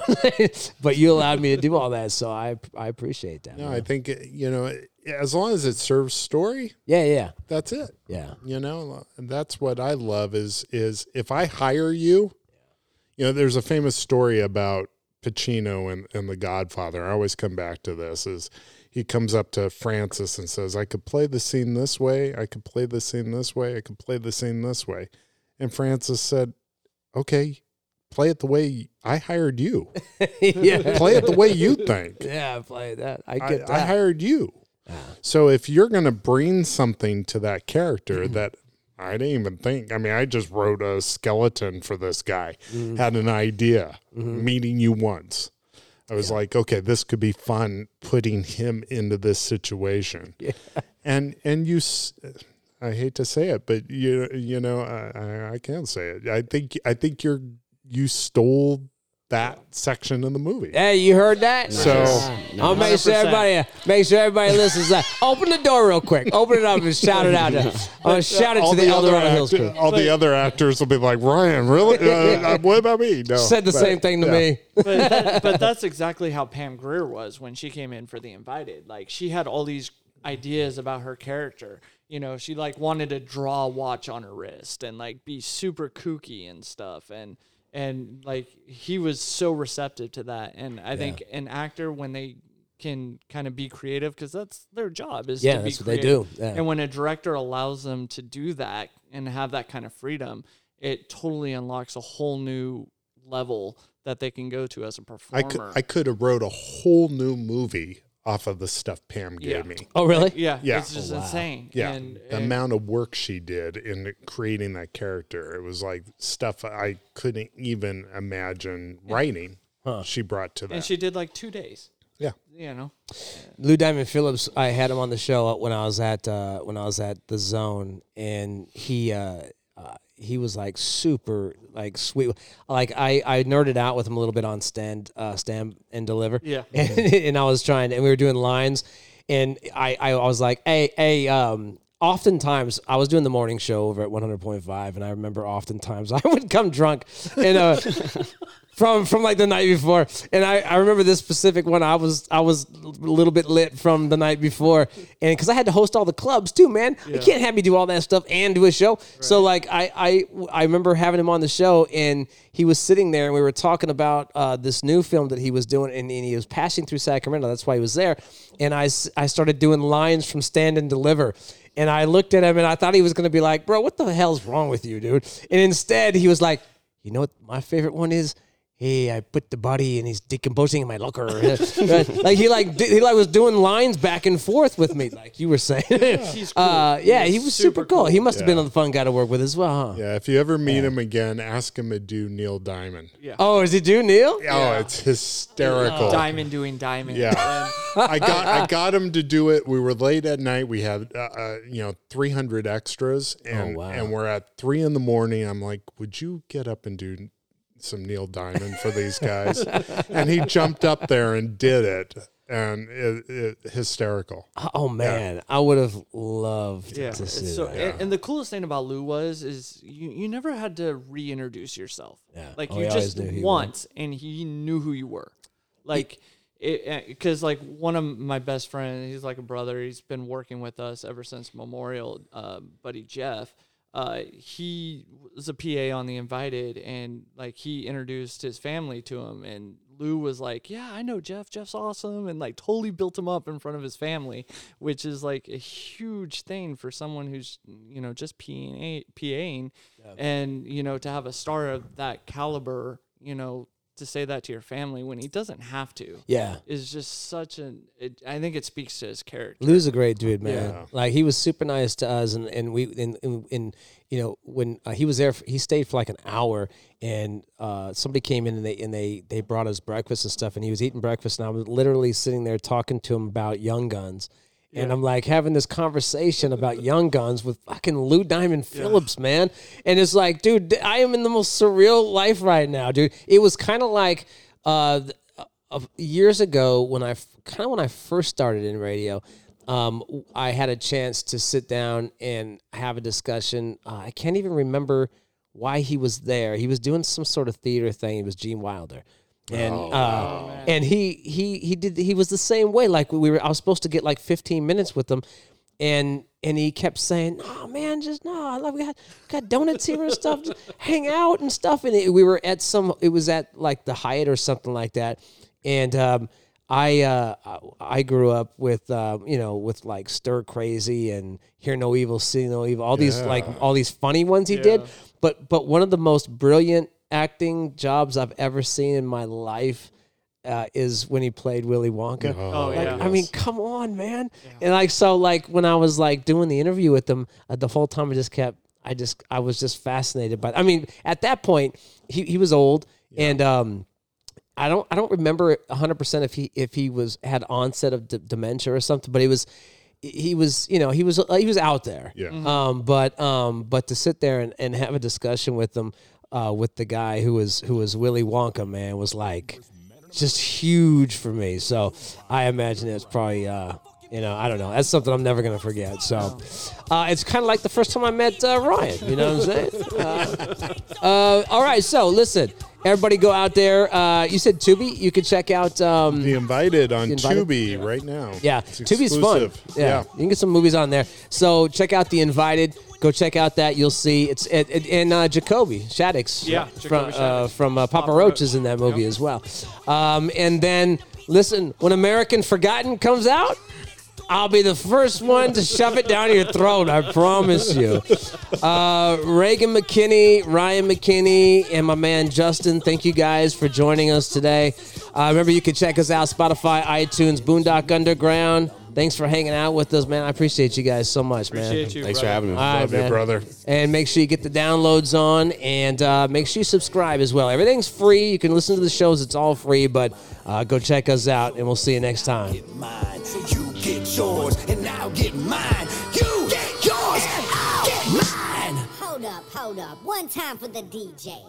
but you allowed me to do all that, so I I appreciate that. No, man. I think you know, as long as it serves story, yeah, yeah, that's it. yeah. you know and that's what i love is is if i hire you you know there's a famous story about pacino and, and the godfather i always come back to this is he comes up to francis and says i could play the scene this way i could play the scene this way i could play the scene this way and francis said okay play it the way i hired you yeah, play it the way you think yeah. Play that. I I, get I that. hired you. So if you're going to bring something to that character Mm-hmm. that I didn't even think, I mean, I just wrote a skeleton for this guy, Mm-hmm. had an idea, meeting you once. I was like, okay, this could be fun putting him into this situation. Yeah. And and you, s- I hate to say it, but you you know I, I, I can't say it. I think I think you're you stole that section of the movie. Hey, you heard that? So I'll make sure everybody make sure everybody listens. That open the door real quick. Open it up and shout it out. To, uh, shout it all to the, the, other El Dorado Hills crew. all the other actors will be like, Ryan, really? Uh, uh, what about me? No, Said the but, same thing to yeah. me. but, that, but that's exactly how Pam Grier was when she came in for The Invited. Like she had all these ideas about her character. You know, she like wanted to draw a watch on her wrist and like be super kooky and stuff. And and like he was so receptive to that. And I think an actor when they can kind of be creative because that's their job is Yeah, to be that's what they do. Yeah. And when a director allows them to do that and have that kind of freedom, it totally unlocks a whole new level that they can go to as a performer. I could I could have wrote a whole new movie off of the stuff Pam gave Yeah. me. Oh, really? yeah, Yeah. it's just insane. Yeah, and, the and- amount of work she did in creating that character, it was like stuff I couldn't even imagine writing. She brought to that. and she did like two days. yeah, You know, Lou Diamond Phillips, I had him on the show when I was at uh, when I was at the Zone, and he uh, he was like super like sweet. Like I I nerded out with him a little bit on stand uh, stand and deliver. Yeah. and, and I was trying, and we were doing lines, and I I was like, hey hey um. Oftentimes, I was doing the morning show over at 100.5, and I remember oftentimes I would come drunk and uh, from from like the night before. And I, I remember this specific one. I was I was a little bit lit from the night before, and because I had to host all the clubs too, man. You can't have me do all that stuff and do a show. So like I, I I remember having him on the show, and he was sitting there, and we were talking about uh, this new film that he was doing, and, and he was passing through Sacramento. That's why he was there. And I I started doing lines from Stand and Deliver. And I looked at him and I thought he was going to be like, bro, what the hell's wrong with you, dude? And instead, he was like, you know what my favorite one is? Hey, I put the body and he's decomposing in my locker. like he like he like was doing lines back and forth with me, like you were saying. He's cool. Uh, yeah, he was super, super cool. cool. He must have been Yeah. a fun guy to work with as well, huh? yeah. If you ever meet him again, ask him to do Neil Diamond. yeah. Oh, is he do Neil? Oh, it's hysterical. Diamond doing diamond. Yeah. I got I got him to do it. We were late at night. We had uh, uh, you know 300 extras, and wow. and we're at three in the morning. I'm like, would you get up and do some Neil Diamond for these guys? and he jumped up there and did it, and it, it hysterical. Oh man, I would have loved Yeah, to see so, that. and, and the coolest thing about Lou was is you, you never had to reintroduce yourself. Yeah. like Oh, you just knew he once, and he knew who you were. Like, because like one of my best friends, he's like a brother. He's been working with us ever since Memorial. Uh, buddy Jeff, uh, he was a PA on the Invited, and like he introduced his family to him, and Lou was like, "Yeah, I know Jeff. Jeff's awesome," and like totally built him up in front of his family, which is like a huge thing for someone who's you know just PA, PAing, and you know to have a star of that caliber, you know, to say that to your family when he doesn't have to, Yeah. is just such an. It, I think it speaks to his character. Lou's a great dude, man. Yeah. Like he was super nice to us, and and we and and, and you know when uh, he was there, he stayed for like an hour, and uh, somebody came in and they and they they brought us breakfast and stuff, and he was eating breakfast, and I was literally sitting there talking to him about Young Guns. And I'm like having this conversation about Young Guns with fucking Lou Diamond Phillips, man. And it's like, dude, I am in the most surreal life right now, dude. It was kind of like uh, years ago when I kind of when I first started in radio, um, I had a chance to sit down and have a discussion. Uh, I can't even remember why he was there. He was doing some sort of theater thing. It was Gene Wilder. And uh, and he he he did he was the same way. Like we were, I was supposed to get like 15 minutes with him, and and he kept saying, "Oh man, just no, I love we got got donuts here and stuff, just hang out and stuff." And it, we were at some, it was at like the Hyatt or something like that, and um, I uh, I grew up with uh, you know with like Stir Crazy and Hear No Evil, See No Evil, all these like all these funny ones he did, but but one of the most brilliant acting jobs I've ever seen in my life. Uh, is when he played Willy Wonka. Oh, Like, yeah. I mean, come on, man. And like, so like when I was like doing the interview with them, uh, the whole time I just kept, I just, I was just fascinated by. I mean, at that point, he he was old, and um, I don't I don't remember 100 percent if he if he was had onset of d- dementia or something, but he was he was you know he was he was out there. Yeah. Um, but um, but to sit there and, and have a discussion with them, uh, with the guy who was who was Willy Wonka, man, was like just huge for me. So I imagine it's probably. Uh, you know, I don't know. That's something I'm never gonna forget. So, uh, it's kind of like the first time I met uh, Ryan. You know what I'm saying? Uh, uh, all right. So, listen, everybody, go out there. Uh, you said Tubi. You can check out. Um, The Invited on The Invited? Tubi right now. yeah, It's Tubi's fun. exclusive. Yeah. you can get some movies on there. So check out The Invited. Go check out that. You'll see it's it, it, and uh, Jacoby Shaddix. Yeah, from uh, Shaddix. from uh, Papa, Papa Roach Roach. is in that movie as well. Um, and then listen, when American Forgotten comes out. I'll be the first one to shove it down your throat. I promise you. Uh, Reagan McKinney, Ryan McKinney, and my man Justin. Thank you guys for joining us today. Uh, remember, you can check us out Spotify, iTunes, Boondock Underground. Thanks for hanging out with us, man. I appreciate you guys so much, man. You. Thanks for having me. All right, Love you, man. brother. And make sure you get the downloads on, and uh, make sure you subscribe as well. Everything's free. You can listen to the shows; it's all free. But uh, go check us out, and we'll see you next time. Get yours, and I'll get mine. You get yours, I'll get mine. Hold up, hold up. One time for the DJ.